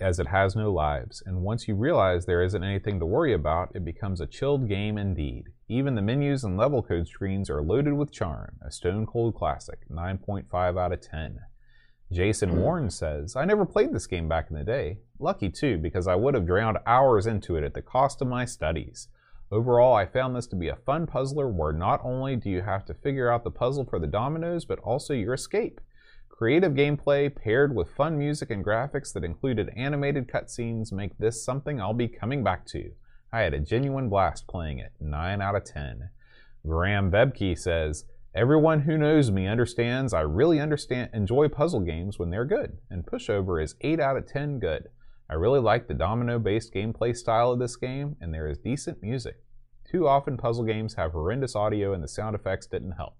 as it has no lives. And once you realize there isn't anything to worry about, it becomes a chilled game indeed. Even the menus and level code screens are loaded with charm. A stone cold classic, 9.5 out of 10. Jason hmm. Warren says, I never played this game back in the day. Lucky too, because I would have drowned hours into it at the cost of my studies. Overall, I found this to be a fun puzzler where not only do you have to figure out the puzzle for the dominoes, but also your escape. Creative gameplay paired with fun music and graphics that included animated cutscenes make this something I'll be coming back to. I had a genuine blast playing it. 9 out of 10. Graham Bebke says, Everyone who knows me understands I really understand enjoy puzzle games when they're good, and Pushover is 8 out of 10 good. I really like the domino-based gameplay style of this game, and there is decent music. Too often puzzle games have horrendous audio and the sound effects didn't help.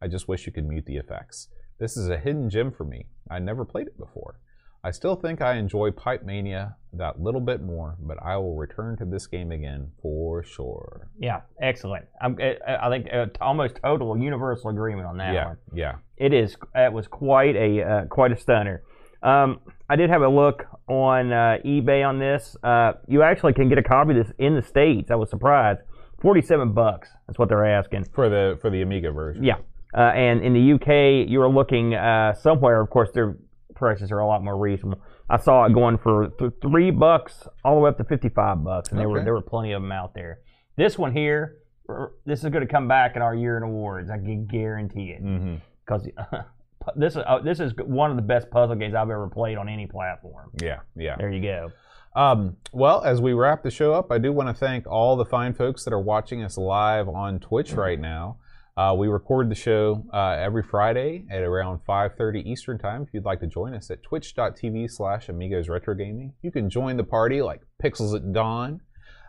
I just wish you could mute the effects. This is a hidden gem for me. I never played it before. I still think I enjoy Pipe Mania that little bit more, but I will return to this game again for sure. Yeah. Excellent. I'm, I think uh, almost total universal agreement on that yeah, one. yeah. It is. It was quite a uh, quite a stunner. Um, I did have a look on uh, eBay on this. Uh, you actually can get a copy of this in the states. I was surprised. Forty-seven bucks. That's what they're asking. For the for the Amiga version. Yeah. Uh, and in the UK, you're looking uh, somewhere. Of course, their prices are a lot more reasonable. I saw it going for th- three bucks all the way up to fifty-five bucks, and there were there were plenty of them out there. This one here, er, this is going to come back in our year in awards. I can guarantee it because this is uh, this is one of the best puzzle games I've ever played on any platform. Yeah, yeah. There you go. Um, well, as we wrap the show up, I do want to thank all the fine folks that are watching us live on Twitch right now. Uh, we record the show uh, every Friday at around 5:30 Eastern Time. If you'd like to join us at twitch.tv/slash Amigos Retro Gaming, you can join the party. Like Pixels at Dawn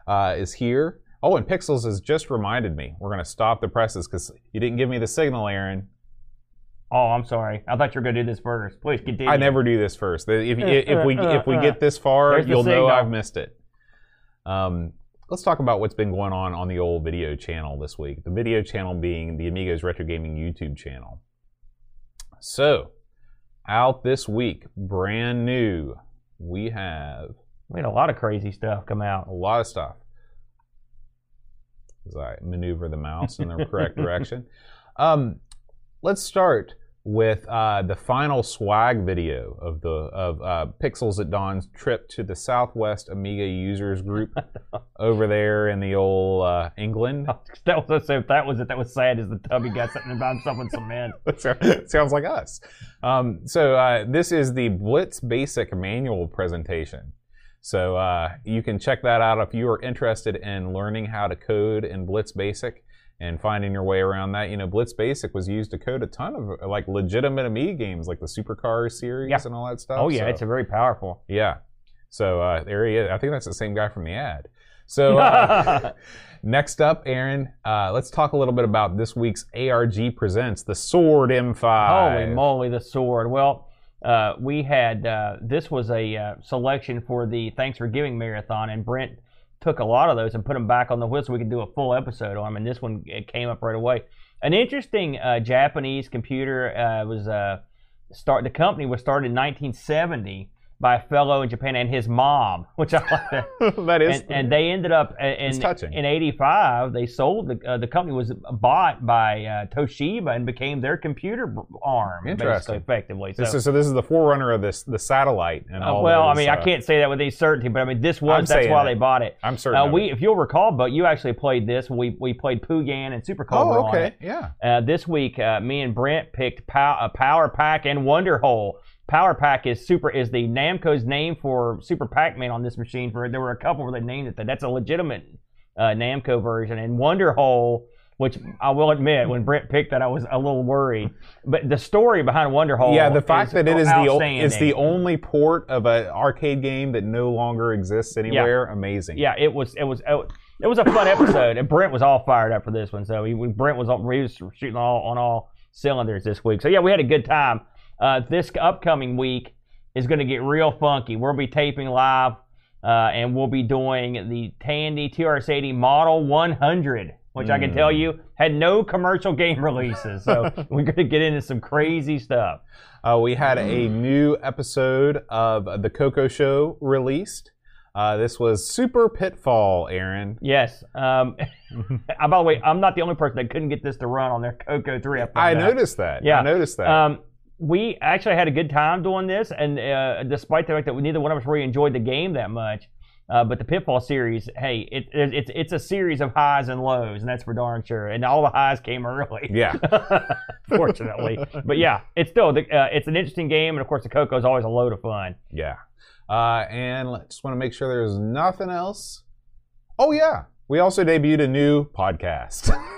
uh, is here. Oh, and Pixels has just reminded me we're going to stop the presses because you didn't give me the signal, Aaron. Oh, I'm sorry. I thought you were going to do this first. Please continue. I never do this first. If, if we if we get this far, There's you'll know. I've missed it. Um, let's talk about what's been going on on the old video channel this week. The video channel being the Amigos Retro Gaming YouTube channel. So, out this week, brand new, we have We had a lot of crazy stuff come out. a lot of stuff. As I maneuver the mouse in the correct direction. Um, let's start with uh, the final swag video of the of uh, Pixels at Dawn's trip to the Southwest Amiga users group over there in the old uh, England. That was so. That was it. That was sad. As the tubby got sitting about himself in cement. That sounds like us. Um, so uh, this is the Blitz Basic manual presentation. So uh, you can check that out if you are interested in learning how to code in Blitz Basic and finding your way around that. You know, Blitz Basic was used to code a ton of like legitimate Amiga games, like the Supercars series Yeah. and all that stuff. Oh yeah, So- it's a very powerful. yeah. So uh, there he is. I think that's the same guy from the ad. So uh, next up, Aaron, uh, let's talk a little bit about this week's ARG presents the Sord M5. Holy moly, the Sord. Well, uh, we had uh, this was a uh, selection for the Thanks for Giving marathon, and Brent took a lot of those and put them back on the so we could do a full episode on them. And this one it came up right away. An interesting uh, Japanese computer uh, was uh, start. The company was started in 1970 by a fellow in Japan and his mom, which I like that. that is. and, and they ended up uh, in in '85. They sold the uh, the company was bought by uh, Toshiba and became their computer arm, Interesting. basically, effectively. So, this is, so this is the forerunner of this the satellite and uh, all well, I those, mean, I uh, can't say that with any certainty, but I mean, this I'm was that's why they bought it. I'm certain. Uh, we, it. if you'll recall, but you actually played this. We we played Pooyan and Super Cobra Oh, on okay. Yeah. Uh, this week, uh, me and Brent picked pow- uh, Power Pack and Wonder Hole. Power Pack is super is the Namco's name for Super Pac-Man on this machine. For there were a couple where they named it that. That's a legitimate uh, Namco version. And Wonder Hole, which I will admit, when Brent picked that, I was a little worried. But the story behind Wonder Hole, Yeah, the fact that it is the o- it's the only port of an arcade game that no longer exists anywhere. Amazing. Yeah, it was it was it was a fun episode, and Brent was all fired up for this one. So he, Brent was, he was shooting all on all cylinders this week. So yeah, we had a good time. Uh, this upcoming week is going to get real funky. We'll be taping live, uh, and we'll be doing the Tandy TRS-80 Model 100, which I can tell you had no commercial game releases. So we're going to get into some crazy stuff. Uh, we had a new episode of the Coco Show released. Uh, this was Super Pitfall, Aaron. Yes. Um, uh, by the way, I'm not the only person that couldn't get this to run on their Coco 3. found I noticed that. Yeah. I noticed that. Um, we actually had a good time doing this, and uh, despite the fact that we, neither one of us really enjoyed the game that much, uh, but the Pitfall series, hey, it, it, it's it's a series of highs and lows, and that's for darn sure. And all the highs came early, yeah. fortunately. but yeah, it's still the, uh, it's an interesting game, and of course the Coco is always a load of fun. Yeah. Uh, and I just want to make sure there's nothing else. Oh, yeah. We also debuted a new podcast.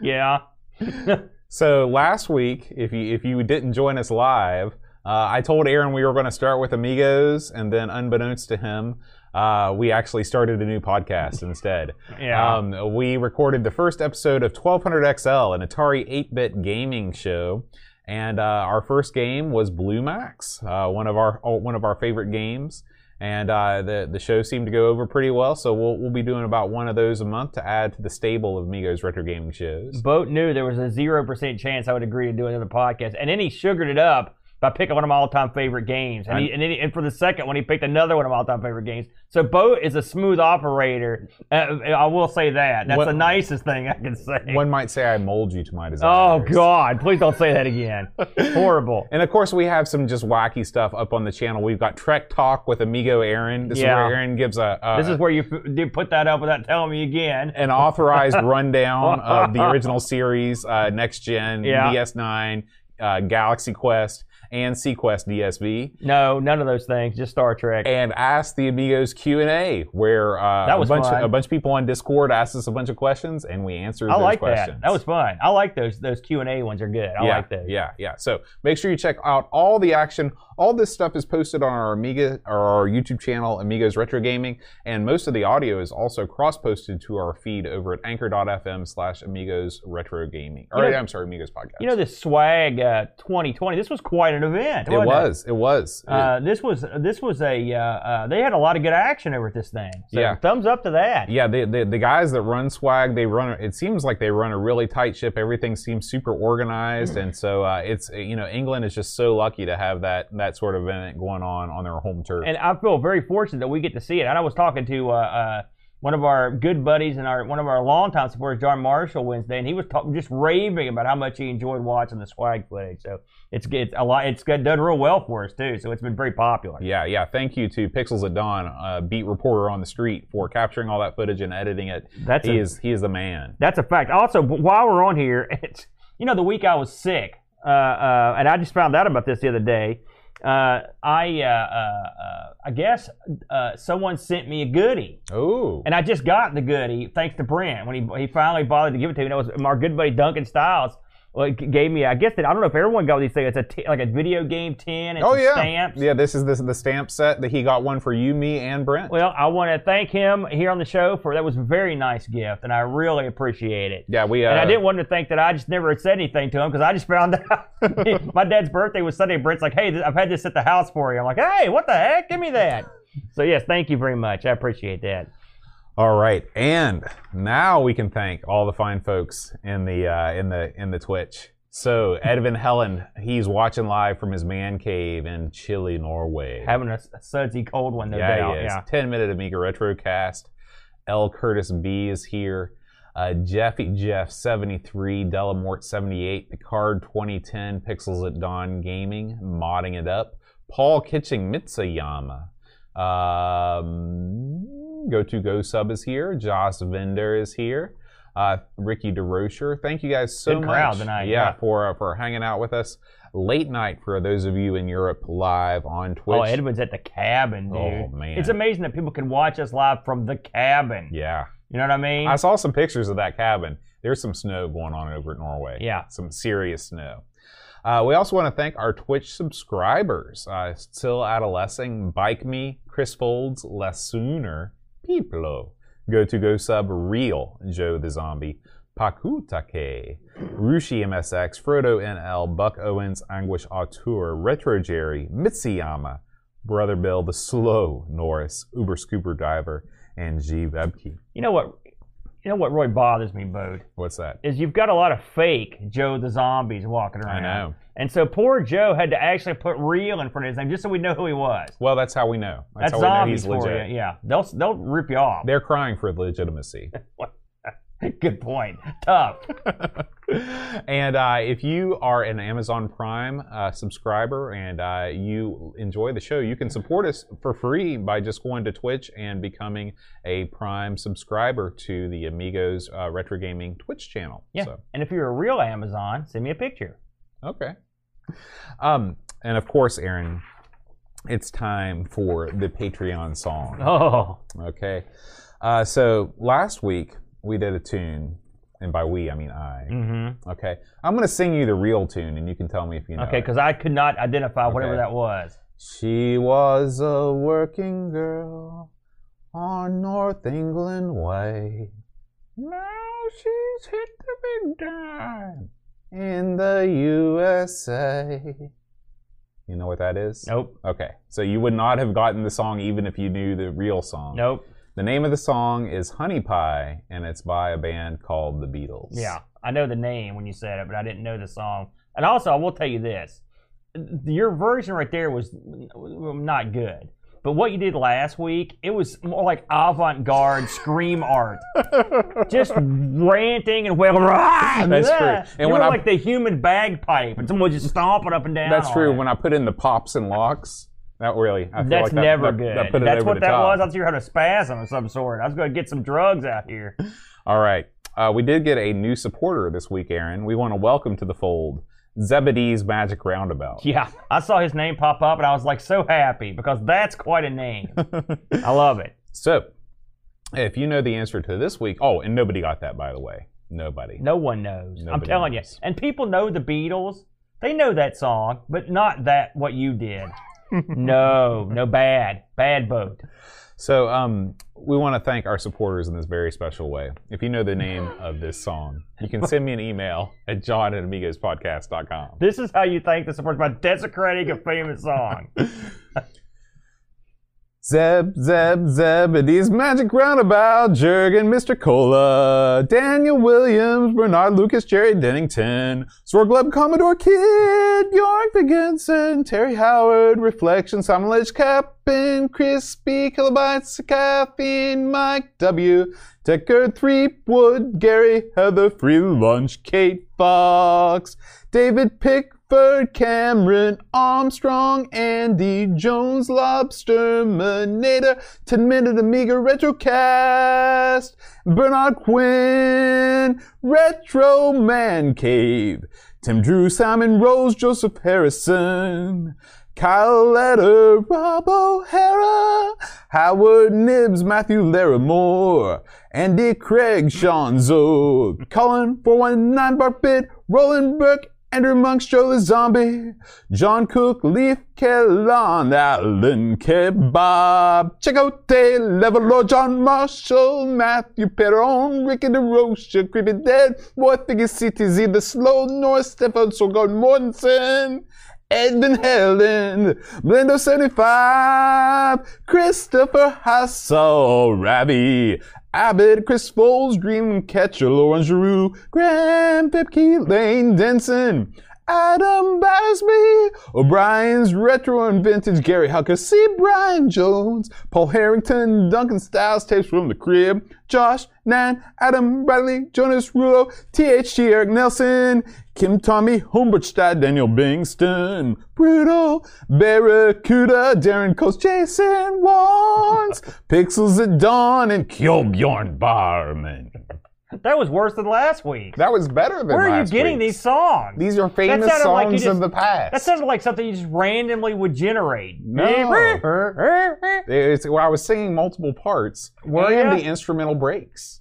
Yeah. so last week, if you if you didn't join us live, uh, I told Aaron we were going to start with Amigos, and then unbeknownst to him, uh, we actually started a new podcast instead. Yeah. Um, we recorded the first episode of 1200 XL, an Atari 8-bit gaming show, and uh, our first game was Blue Max, uh, one of our one of our favorite games. And uh, the the show seemed to go over pretty well, so we'll we'll be doing about one of those a month to add to the stable of Migos retro gaming shows. Bo knew there was a zero percent chance I would agree to do another podcast, and then he sugared it up by picking one of my all-time favorite games, and, he, and, then he- and for the second one, he picked another one of my all-time favorite games. So Bo is a smooth operator. Uh, I will say that. That's What- the nicest thing I can say. One might say I mold you to my design. oh. God! Please don't say that again. Horrible. And of course, we have some just wacky stuff up on the channel. We've got Trek Talk with Amigo Aaron. This Yeah. is where Aaron gives a, This is where you f- you put that up without telling me again. an authorized rundown of the original series, uh, Next Gen, Yeah. DS9, uh, Galaxy Quest, and seaQuest DSV. No, none of those things. Just Star Trek. and asked the Amigos Q and A, where uh, That was a bunch fun. a bunch of people on Discord asked us a bunch of questions, and we answered I those like questions. that. That was fun. I like those. Those Q and A ones are good. I yeah, like those. Yeah, yeah. So make sure you check out all the action. All this stuff is posted on our Amiga or our YouTube channel, Amigos Retro Gaming, and most of the audio is also cross-posted to our feed over at anchor.fm slash Amigos Retro Gaming. Or You know- I'm sorry, Amigos Podcast. You know this swag uh, 2020. This was quite an event. it was, it was. Uh, this was this was a uh, uh, they had a lot of good action over at this thing. So Yeah. thumbs up to that. Yeah, the, the the guys that run Swag, they run. It seems like they run a really tight ship. Everything seems super organized, and so uh, it's you know England is just so lucky to have that that sort of event going on on their home turf. And I feel very fortunate that we get to see it. And I was talking to uh, uh, one of our good buddies and our one of our longtime supporters, John Marshall, Wednesday, and he was talk- just raving about how much he enjoyed watching the swag footage. So it's it's a lot. It's good, done real well for us too. So it's been very popular. yeah, yeah. Thank you to Pixels at Dawn, uh, beat reporter on the street, for capturing all that footage and editing it. That's he a- is he is the man. That's a fact. Also, while we're on here, it's you know the week I was sick, uh, uh, and I just found out about this the other day. Uh, I uh, uh, I guess uh, someone sent me a goodie, Oh, and I just got the goodie thanks to Brent when he he finally bothered to give it to me. It was my good buddy Duncan Styles. Well, g- gave me. I guess that I don't know if everyone got these things. It's a t- like a video game tin and oh yeah, stamps. yeah. This is this the stamp set that he got one for you, me, and Brent. Well, I want to thank him here on the show for that was a very nice gift, and I really appreciate it. yeah, we. Uh, And I didn't want to think that I just never said anything to him because I just found out my dad's birthday was Sunday. Brent's like, "Hey, I've had this at the house for you." I'm like, "Hey, what the heck? Give me that." So yes, thank you very much. I appreciate that. All right, and now we can thank all the fine folks in the uh, in the in the Twitch. So Edvin Helland, he's watching live from his man cave in chilly Norway. Having a, a sudsy cold one, no yeah, doubt. he is. Yeah. Ten minute Amiga Retrocast. L. Curtis B is here. Uh, Jeffy Jeff 73, Delamort 78, Picard 2010, Pixels at Dawn Gaming, modding it up. Paul Kitching Mitsuyama. Um, Go to Go Sub is here. Joss Vender is here. Uh, Ricky DeRocher. Thank you guys so Good much. crowd tonight, Yeah, yeah. for uh, for hanging out with us. Late night for those of you in Europe live on Twitch. Oh, Edwin's at the cabin, dude. Oh, man. It's amazing that people can watch us live from the cabin. Yeah. You know what I mean? I saw some pictures of that cabin. There's some snow going on over at Norway. Yeah. Some serious snow. Uh, we also want to thank our Twitch subscribers. Uh, still adolescing, Bike Me, Chris Folds, Les Sooner, Piplo, Go to Go Sub, Real, Joe the Zombie, Pakutake, Rushi MSX, Frodo NL, Buck Owens, Anguish Auteur, Retro Jerry, Mitsuyama, Brother Bill, The Slow Norris, Uber Scooper Diver, and G Webke. you know what? You know what really bothers me, Bode? What's that? is you've got a lot of fake Joe the zombies walking around. I know. And so poor Joe had to actually put real in front of his name just so we know who he was. Well, that's how we know. That's, That's, how we know he's for legit. you. Yeah, they'll they'll rip you off. They're crying for legitimacy. Good point. Tough. and uh, if you are an Amazon Prime uh, subscriber and uh, you enjoy the show, you can support us for free by just going to Twitch and becoming a Prime subscriber to the Amigos uh, Retro Gaming Twitch channel. Yeah. So, And if you're a real Amazon, send me a picture. okay. Um, and of course, Aaron, it's time for the Patreon song. Oh, Okay. Uh, so last week we did a tune, and by we I mean I. mm-hmm. Okay. I'm gonna sing you the real tune, and you can tell me if you know. okay. Because I could not identify whatever that was. She was a working girl on North England way. Now she's hit the big time in the USA. You know what that is? Nope. Okay. So you would not have gotten the song even if you knew the real song. Nope. The name of the song is Honey Pie, and it's by a band called The Beatles. Yeah, I know the name when you said it, but I didn't know the song. And also, I will tell you this: your version right there was not good. But what you did last week, it was more like avant-garde scream art, just ranting and well. That's true. And you when were I- like the human bagpipe, and someone just stomping up and down. That's true. When I put in the pops and locks, that really. I feel That's like that- never that- good. that it That's what that top. was. I thought you having a spasm of some sort. I was going to get some drugs out here. All right. Uh, we did get a new supporter this week, Aaron. We want to welcome to the fold Zebedee's Magic Roundabout. Yeah, I saw his name pop up, and I was like so happy because that's quite a name. I love it. So, if you know the answer to this week, oh, and nobody got that, by the way. Nobody. No one knows. I'm telling knows. you. And people know the Beatles. They know that song, but not that what you did. no, no bad. Bad boat. So, um, we want to thank our supporters in this very special way. If you know the name of this song, you can send me an email at john at amigospodcast.com. This is how you thank the supporters by desecrating a famous song. Zeb, Zeb, Zeb, Zebedee's Magic Roundabout, Jurgen, Mr. Cola, Daniel Williams, Bernard Lucas, Jerry Dennington, Sorgleb, Commodore Kid, York Vigenson, Terry Howard, Reflection, Simon Ledge, Captain, Crispy, Kilobytes, Caffeine, Mike W, Decker, Threepwood, Gary, Heather, Free Lunch, Kate Fox, David Pickford, Cameron, Armstrong, Andy Jones, Lobster, Manada, 10 Minute Amiga Retrocast, Bernard Quinn, Retro Man Cave, Tim Drew, Simon Rose, Joseph Harrison, Kyle Letter, Rob O'Hara, Howard Nibbs, Matthew Larimore, Andy Craig, Sean Zoe, Colin 419, Bart Pitt, Roland Burke, Andrew Monks, Joe the Zombie, John Cook, Leaf Kellon, Alan Kebab, Level Lord John Marshall, Matthew Perron, Ricky DeRocha, Creepy Dead, Boy Figure CTZ, The Slow North, Stefan Sorgard Mortensen, Edvin Helland, Blendo 75, Christopher Hassel, Rabbi, Abbott, Chris Foles, Dreamcatcher, Lauren Giroux, Graham Pipke, Lane Denson, Adam Basby, O'Brien's Retro and Vintage, Gary Hucker, C. Brian Jones, Paul Harrington, Duncan Styles, Tapes from the Crib, Josh, Nan, Adam Bradley, Jonas Rulo, THT Eric Nelson, Kim Tommy, Humbertstadt, Daniel Bingston, Brutal, Barracuda, Darren Coast, Jason Wands, Pixels at Dawn, and Kjolbjorn Barman. That was worse than last week. That was better than last week. Where are you getting week's. these songs? These are famous sounded like songs just- of the past. that sounded like something you just randomly would generate. No. Eh, eh, eh, it's, well, I was singing multiple parts, Were and the instrumental breaks.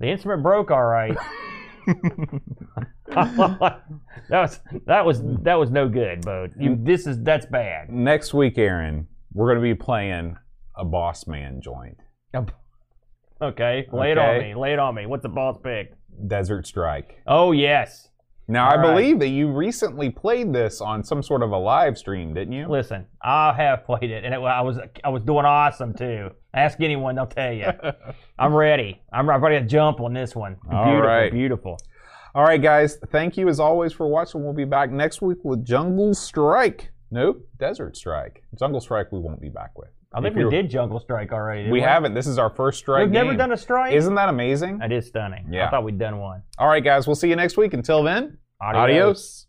The instrument broke all right. that was that was that was no good, Bo. You, this is that's bad. Next week, Aaron, we're going to be playing a Boss Man joint, Okay, lay it on Okay. me. Lay it on me. What's the boss pick? Desert Strike. Oh yes. Now, All I right. believe that you recently played this on some sort of a live stream, didn't you? Listen, I have played it, and it, I was I was doing awesome too. Ask anyone, they'll tell you. I'm ready. I'm, I'm ready to jump on this one. All beautiful, right. beautiful. All right, guys. Thank you as always for watching. We'll be back next week with Jungle Strike. Nope, Desert Strike. Jungle Strike, we won't be back with. I think we did Jungle Strike already. didn't We haven't. This is our first strike. We've never game. done a strike. Isn't that amazing? That is stunning. Yeah. I thought we'd done one. All right, guys. We'll see you next week. Until then, Adios. adios.